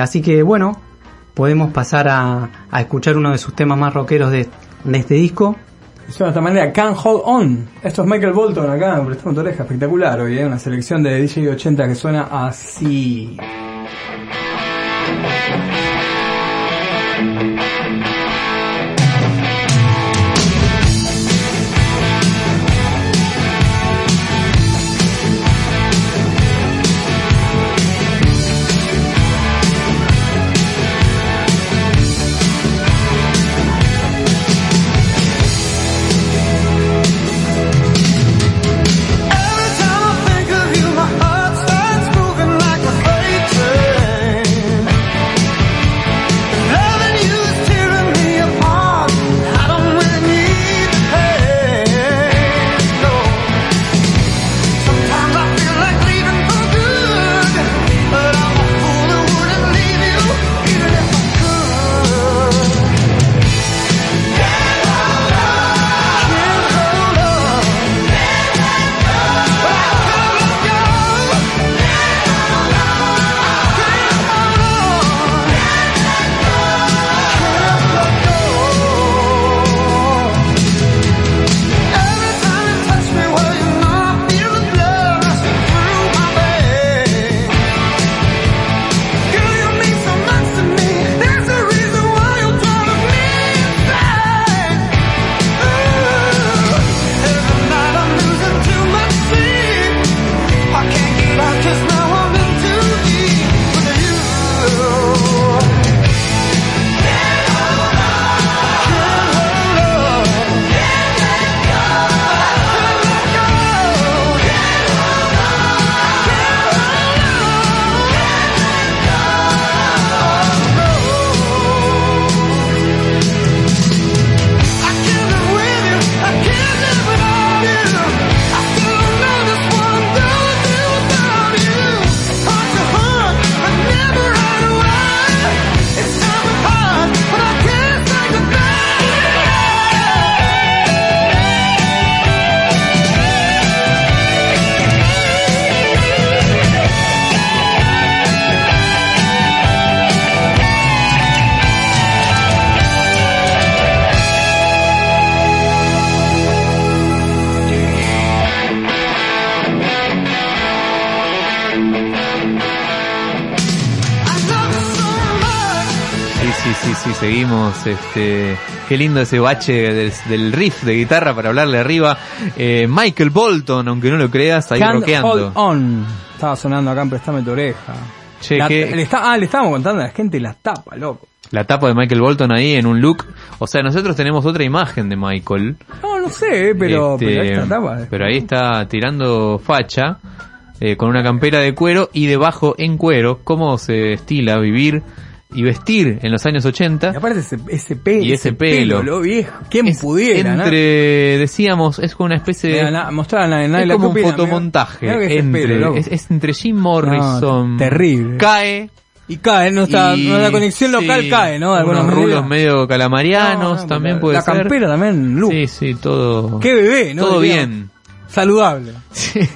H: Así que bueno, podemos pasar a, a escuchar uno de sus temas más rockeros de, de este disco.
C: Esta manera, Can't Hold On. Esto es Michael Bolton acá, prestamos tu oreja, espectacular hoy, ¿eh? una selección de DJ 80 que suena así.
B: Este, qué lindo ese bache del, del riff de guitarra para hablarle arriba. Eh, Michael Bolton, aunque no lo creas, ahí
C: Can't
B: rockeando.
C: Hold On. Estaba sonando acá en Préstame tu oreja.
B: Che,
C: La-
B: qué-
C: le está- ah, le estábamos contando a la gente la tapa, loco.
B: La tapa de Michael Bolton ahí en un look. O sea, nosotros tenemos otra imagen de Michael.
C: No, no sé, pero,
B: Este,
C: pero esta tapa.
B: pero ahí está tirando facha. eh, con una campera de cuero y debajo en cuero. Cómo se estila vivir y vestir en los años 80.
C: Y aparte ese, ese pelo.
B: Y ese pelo.
C: lo viejo. ¿Quién
B: Es
C: pudiera, no?
B: entre, decíamos, es como una especie de...
C: Na-
B: es
C: la
B: como un
C: copia,
B: fotomontaje. entre,
C: pelo,
B: es, es entre Jim Morrison.
C: No, terrible.
B: Cae.
C: Y cae, no está,
B: y-
C: no, la conexión local
B: sí,
C: cae, ¿no? De alguna
B: unos rulos medio calamarianos
C: No, no,
B: también
C: la-
B: puede
C: la
B: ser.
C: campera también, look.
B: Sí, sí, todo.
C: Qué bebé, ¿no?
B: Todo bien.
C: Saludable.
B: Sí.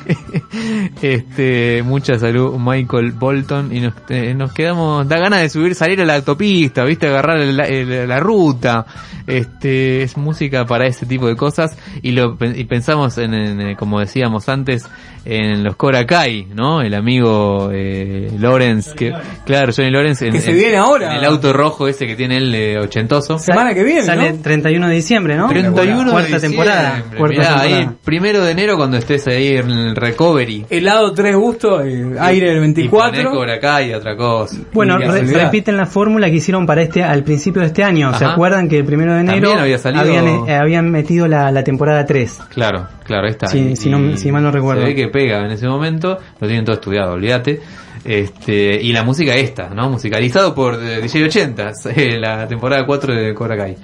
B: Este, mucha salud, Michael Bolton, y nos, eh, nos quedamos, da ganas de subir, salir a la autopista, viste, agarrar el- el- la ruta, este, es música para ese tipo de cosas, y lo, y pensamos en, en, eh, como decíamos antes, en los Cobra Kai, ¿no? El amigo, eh, Lawrence, que, claro, Johnny Lawrence, en,
C: Que se
B: en-
C: viene ahora.
B: en el auto rojo ese que tiene él, eh, ochentoso.
C: Semana que viene,
H: Sale
C: ¿no?
H: 31 de diciembre, ¿no?
B: 31
H: Cuarta
B: de
H: temporada.
B: diciembre.
H: Cuarta
B: Mirá,
H: temporada.
B: ahí, primero de enero cuando estés ahí en el recovery.
C: Helado tres gustos, eh, aire del
B: Y ponés
C: 24.
B: Cobra Kai y otra cosa.
H: Bueno,
C: Y
H: re- repiten la fórmula que hicieron para este al principio de este año. ¿Se acuerdan que el primero de enero
B: También había salido-
H: habían, eh, habían metido la, la temporada 3?
B: Claro, claro, ahí está.
H: Sí,
B: Y-
H: si no- si mal no recuerdo.
B: Se ve que pega en ese momento, lo tienen todo estudiado, olvídate. Este, y la música esta, ¿no? Musicalizado por eh, DJ 80, eh, la temporada 4 de Cobra Kai.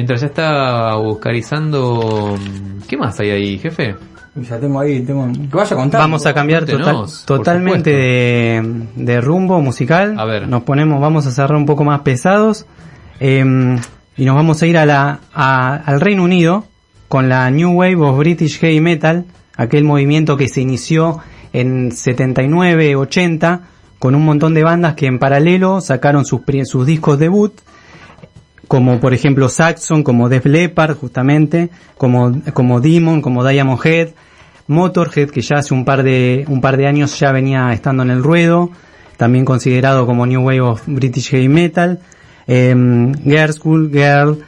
B: Mientras ya está buscarizando... ¿Qué más hay ahí, jefe?
C: Ya tengo ahí, tengo... Que vaya contando.
H: Vamos a cambiar total- totalmente de, de rumbo musical.
B: A ver.
H: Nos ponemos, vamos a cerrar un poco más pesados. eh, y nos vamos a ir a la, a- al Reino Unido con la New Wave of British Heavy Metal, aquel movimiento que se inició en 79, 80, con un montón de bandas que en paralelo sacaron sus, pri- sus discos debut, como por ejemplo Saxon, como Def Leppard, justamente, como, como Demon, como Diamond Head, Motorhead, que ya hace un par de, un par de años ya venía estando en el ruedo, también considerado como New Wave of British Heavy Metal, eh, Girl School, Girl,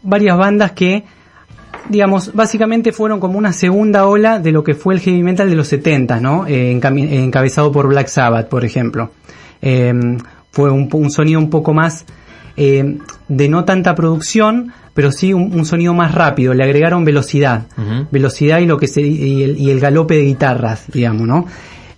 H: varias bandas que, digamos, básicamente fueron como una segunda ola de lo que fue el heavy metal de los 70, ¿no? Eh, encami- encabezado por Black Sabbath, por ejemplo. Eh, fue un, un sonido un poco más eh, de no tanta producción, pero sí un, un sonido más rápido. Le agregaron velocidad, velocidad y lo que se y el, y el galope de guitarras, digamos, ¿no?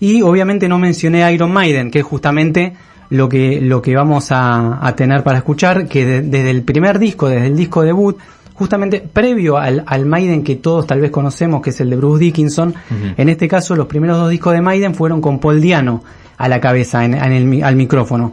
H: Y obviamente no mencioné Iron Maiden, que es justamente lo que lo que vamos a, a tener para escuchar, que de- desde el primer disco, desde el disco debut, justamente previo al, al Maiden que todos tal vez conocemos, que es el de Bruce Dickinson, en este caso los primeros dos discos de Maiden fueron con Paul Diano a la cabeza, en, en el al micrófono.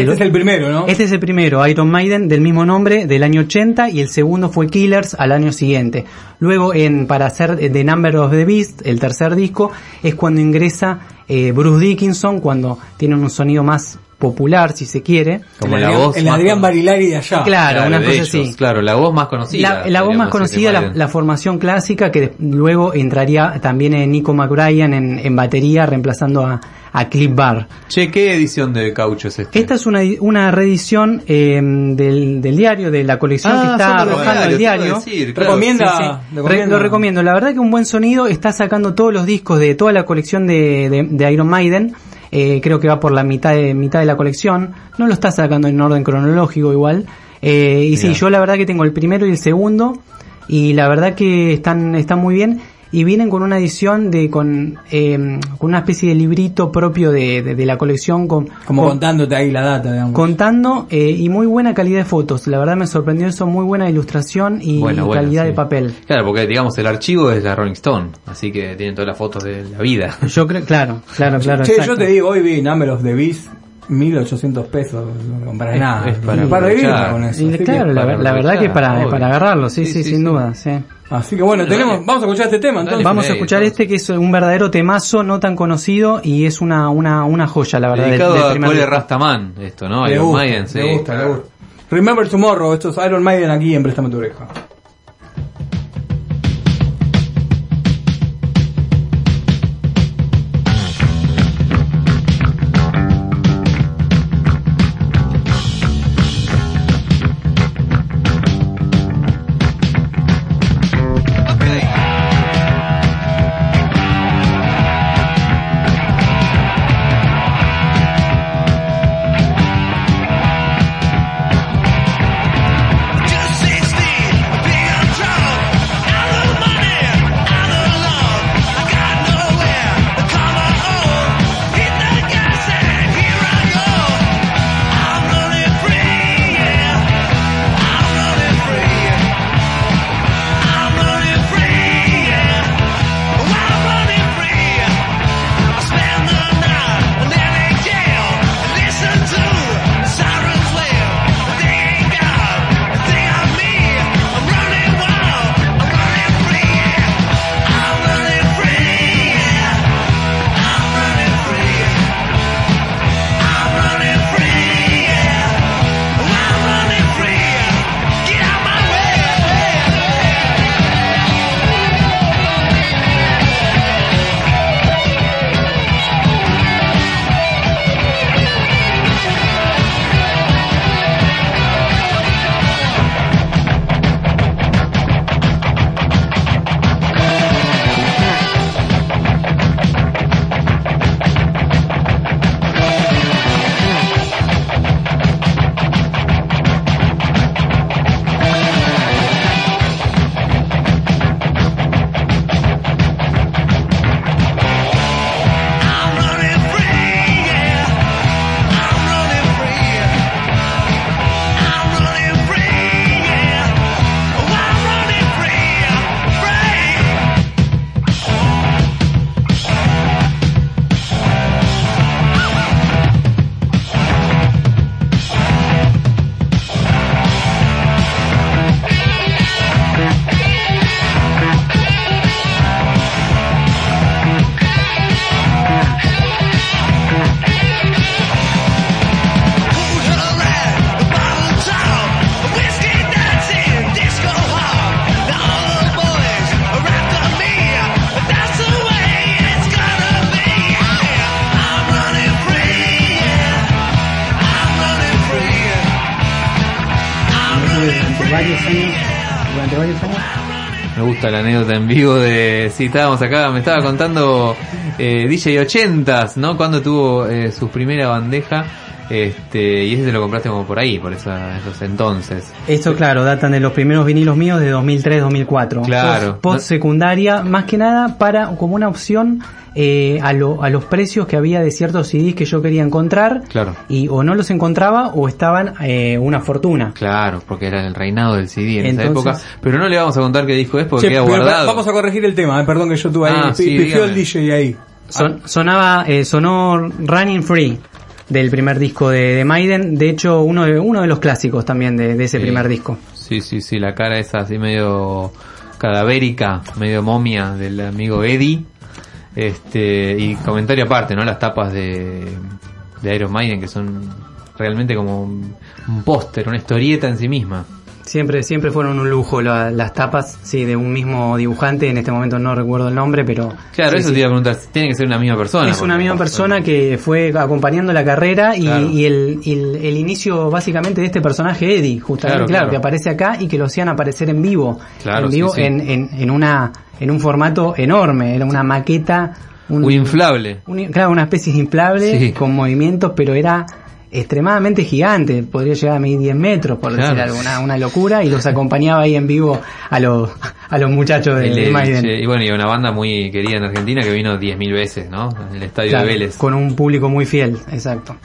C: Este
H: lo-
C: es el primero, ¿no?
H: este es el primero, Iron Maiden, del mismo nombre, del año 80, y el segundo fue Killers al año siguiente. Luego, en, para hacer The Number of the Beast, el tercer disco, es cuando ingresa eh, Bruce Dickinson, cuando tiene un sonido más popular, si se quiere.
B: Como
C: el
B: la voz
C: el
B: más
C: Adrián
B: con-
C: Barilari de allá.
H: Claro, una
B: de
H: cosa
B: ellos,
H: así.
B: Claro, la voz más conocida.
H: La, la voz más conocida, la, la formación clásica, que luego entraría también en Nico McBrien en, en batería, reemplazando a, a Cliff Barr.
B: Che, ¿qué edición de Caucho es este?
H: Esta es una, una reedición eh, del, del diario, de la colección que
B: Ah,
H: está
B: de los
H: arrojando el diario.
B: decir, claro.
C: Recomienda,
H: Sí, sí.
C: lo
H: Re-
C: recomienda.
H: lo recomiendo. La verdad que un buen sonido. Está sacando todos los discos de toda la colección de, de- de Iron Maiden. Eh, creo que va por la mitad de, mitad de la colección. No lo está sacando en orden cronológico igual. Eh, y sí, yo la verdad que tengo el primero y el segundo. Y la verdad que están, están muy bien. Y vienen con una edición de con, eh, con una especie de librito propio de, de- de la colección con,
C: Como
H: con-
C: contándote ahí la data, digamos.
H: contando eh, y muy buena calidad de fotos. La verdad me sorprendió eso, muy buena ilustración y,
B: Bueno,
H: y
B: bueno,
H: calidad
B: sí.
H: de papel.
B: Claro, porque digamos el archivo es la Rolling Stone, así que tienen todas las fotos de la vida.
H: Yo creo, claro, claro, claro.
C: Che,
H: exacto.
C: yo te digo, hoy vi Number of the Beast, 1800 pesos, no compras nada.
B: es para
C: un par de
B: aprovechar.
C: birras con eso.
H: Y
C: así que-
H: claro, la,
B: para
H: la verdad que para, para agarrarlo, sí, sí,
B: Sí, sí,
H: sin
B: sí.
H: duda, sí.
C: Así que bueno, tenemos, vamos a escuchar este tema entonces.
H: Vamos a escuchar este que es un verdadero temazo, no tan conocido y es una, una, una joya, la verdad.
B: Dedicado a Cole
H: disco.
B: Rastaman, esto, ¿no?
C: Le
B: Iron
C: gusta,
B: Maiden, sí.
C: le gusta, le gusta. Remember Tomorrow, esto es Iron Maiden aquí en Préstame tu oreja.
B: La anécdota en vivo de si estábamos acá, me estaba contando eh, DJ 80s, ¿no? Cuando tuvo eh, su primera bandeja, este, y ese te lo compraste como por ahí, por esa- esos entonces.
H: Esto, claro, datan de los primeros vinilos míos de 2003-2004.
B: Claro.
H: Post secundaria, más que nada para como una opción eh, a, lo- a los precios que había de ciertos CDs que yo quería encontrar.
B: Claro.
H: Y o no los encontraba o estaban eh, una fortuna.
B: Claro, porque era el reinado del CD en esa época. Pero no le vamos a contar qué disco es porque
C: Che,
B: queda guardado.
C: vamos a corregir el tema, eh, perdón que yo tuve ahí,
B: Ah, sí,
C: el. DJ ahí.
H: Son- sonaba, eh, sonó Running Free del primer disco de, de Maiden. De hecho, uno de, uno de los clásicos también de, de ese
B: Sí.
H: primer disco.
B: Sí, sí, sí, la cara esa así medio cadavérica, medio momia del amigo Eddie. Este, y comentario aparte, ¿no? Las tapas de, de Iron Maiden que son realmente como un, un póster, una historieta en sí misma.
H: Siempre, siempre fueron un lujo la- las tapas, sí, de un mismo dibujante. En este momento no recuerdo el nombre, pero
B: Claro,
H: sí,
B: eso
H: sí.
B: te iba a preguntar, tiene que ser una misma persona.
H: Es una misma persona que fue acompañando la carrera y,
B: Claro.
H: y el, el, el inicio básicamente de este personaje Eddie, justamente,
B: Claro,
H: que aparece acá y que lo hacían aparecer en vivo,
B: Claro,
H: en vivo
B: sí.
H: En, en, en una en un formato enorme, era una maqueta, un,
B: Un inflable.
H: un- claro, una especie de inflable con movimientos, pero era extremadamente gigante, podría llegar a medir 10 metros, por
B: Claro.
H: decir alguna una locura, y los acompañaba ahí en vivo a los, a los muchachos de,
B: El
H: de
B: Eddie,
H: Maiden.
B: y bueno, y una banda muy querida en Argentina que vino 10.000 veces, ¿no? En el estadio
H: Claro,
B: de Vélez.
H: con un público muy fiel, exacto.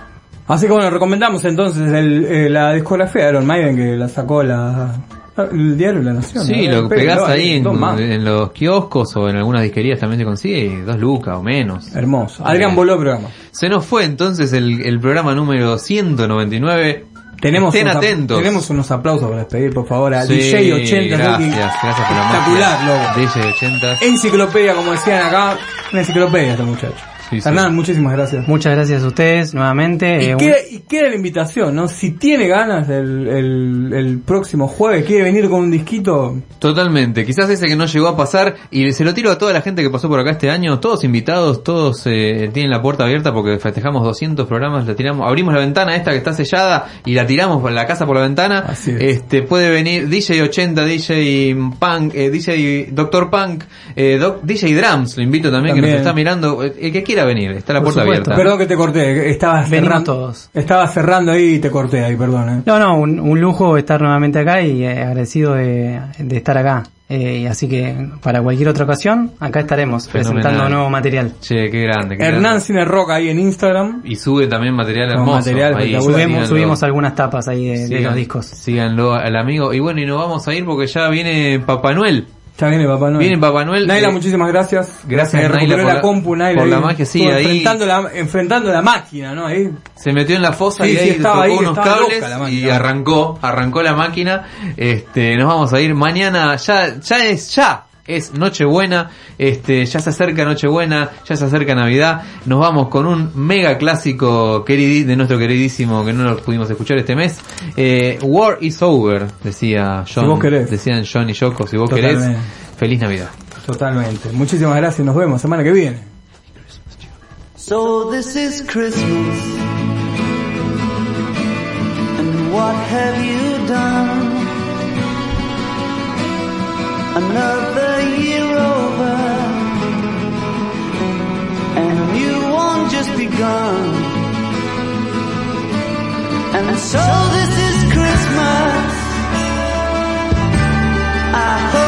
C: Así que bueno, recomendamos entonces el, eh, la discografía de Iron Maiden que la sacó la el diario La Nación.
B: Sí,
C: ¿no?
B: lo pegás
C: no,
B: ahí en, los kioscos o en algunas disquerías también se consigue, dos lucas o menos.
C: Hermoso. Adrián
B: Eh,
C: voló el programa.
B: Se nos fue entonces el, el programa número 199.
C: Tenemos
B: Estén
C: unos,
B: atentos.
C: tenemos unos aplausos para despedir, por favor, a
B: Sí,
C: DJ 80
B: Gracias, gracias por la
C: Espectacular, loco.
B: DJ 80.
C: Enciclopedia, como decían acá, una enciclopedia este muchacho.
B: Sí, sí.
C: Hernán, muchísimas gracias.
H: Muchas gracias a ustedes nuevamente.
C: Y
H: eh, un-
C: queda, y queda la invitación, ¿no? Si tiene ganas el, el, el próximo jueves, quiere venir con un disquito,
B: Totalmente, quizás ese que no llegó a pasar y se lo tiro a toda la gente que pasó por acá este año, todos invitados, todos eh, tienen la puerta abierta porque festejamos 200 programas, la tiramos, abrimos la ventana esta que está sellada y la tiramos por la casa por la ventana.
C: Así es.
B: Este puede venir DJ 80, DJ Punk, eh, DJ Doctor Punk, eh, Doc- DJ Drums, lo invito también, que nos está mirando, eh, el que quiera venir, está la
H: Por
B: puerta
H: supuesto.
B: abierta.
C: perdón que te corté, estabas
H: Venimos
C: cerrando,
H: todos.
C: estaba cerrando ahí y te corté ahí, perdón. ¿eh?
H: No, no, un, un lujo estar nuevamente acá y eh, agradecido de, de estar acá. Eh, así que para cualquier otra ocasión, acá estaremos
B: Fenomenal.
H: presentando nuevo material.
B: Che, qué grande. qué
C: Hernán. Cine Rock ahí en Instagram.
B: Y sube también material
C: Con
B: hermoso.
C: material
B: ahí.
H: Subimos, subimos algunas tapas ahí de, de
B: Sigan-
H: los discos.
B: Síganlo al amigo. Y bueno, y nos vamos a ir porque ya viene Papá Noel.
C: Ya viene Papá Noel.
B: Viene Papá Noel.
C: Naila,
B: Eh,
C: muchísimas gracias.
B: gracias,
C: Eh,
B: Naila, por
C: la,
B: la-
C: compu, Naila.
B: por la
C: ahí.
B: magia, sí, ahí.
C: Enfrentando la, enfrentando la máquina, ¿no? Ahí.
B: Se metió en la fosa
C: Sí,
B: y
C: sí,
B: ahí
C: estaba
B: tocó
C: ahí,
B: unos cables y arrancó, arrancó la máquina. Este, nos vamos a ir mañana, ya, ya es, ya es Nochebuena, este, ya se acerca Nochebuena, ya se acerca Navidad. Nos vamos con un mega clásico de nuestro queridísimo que no lo pudimos escuchar este mes. Eh, War is over, decía John.
C: vos querés.
B: Decían John y Yoko, si vos
C: Totalmente.
B: querés. Feliz Navidad.
C: Totalmente. Muchísimas gracias. Nos vemos semana que viene.
I: So this is Christmas. And what have you done? Another year over. And a new one just begun. And so this is Christmas. I hope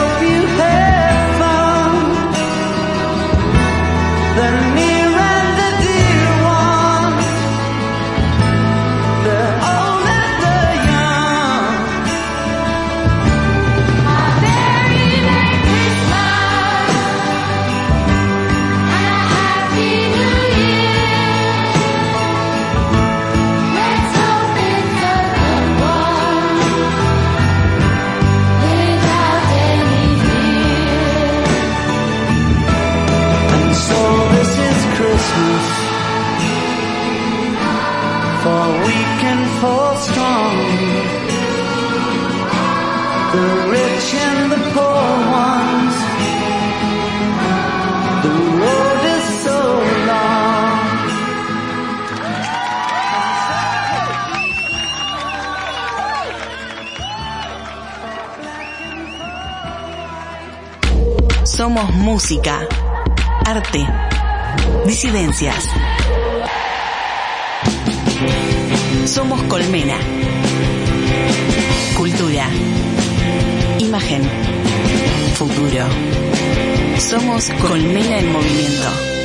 I: The rich and the poor ones.
J: Somos música, arte, disidencias. Somos colmena. Cultura. Imagen. Futuro. Somos colmena en movimiento.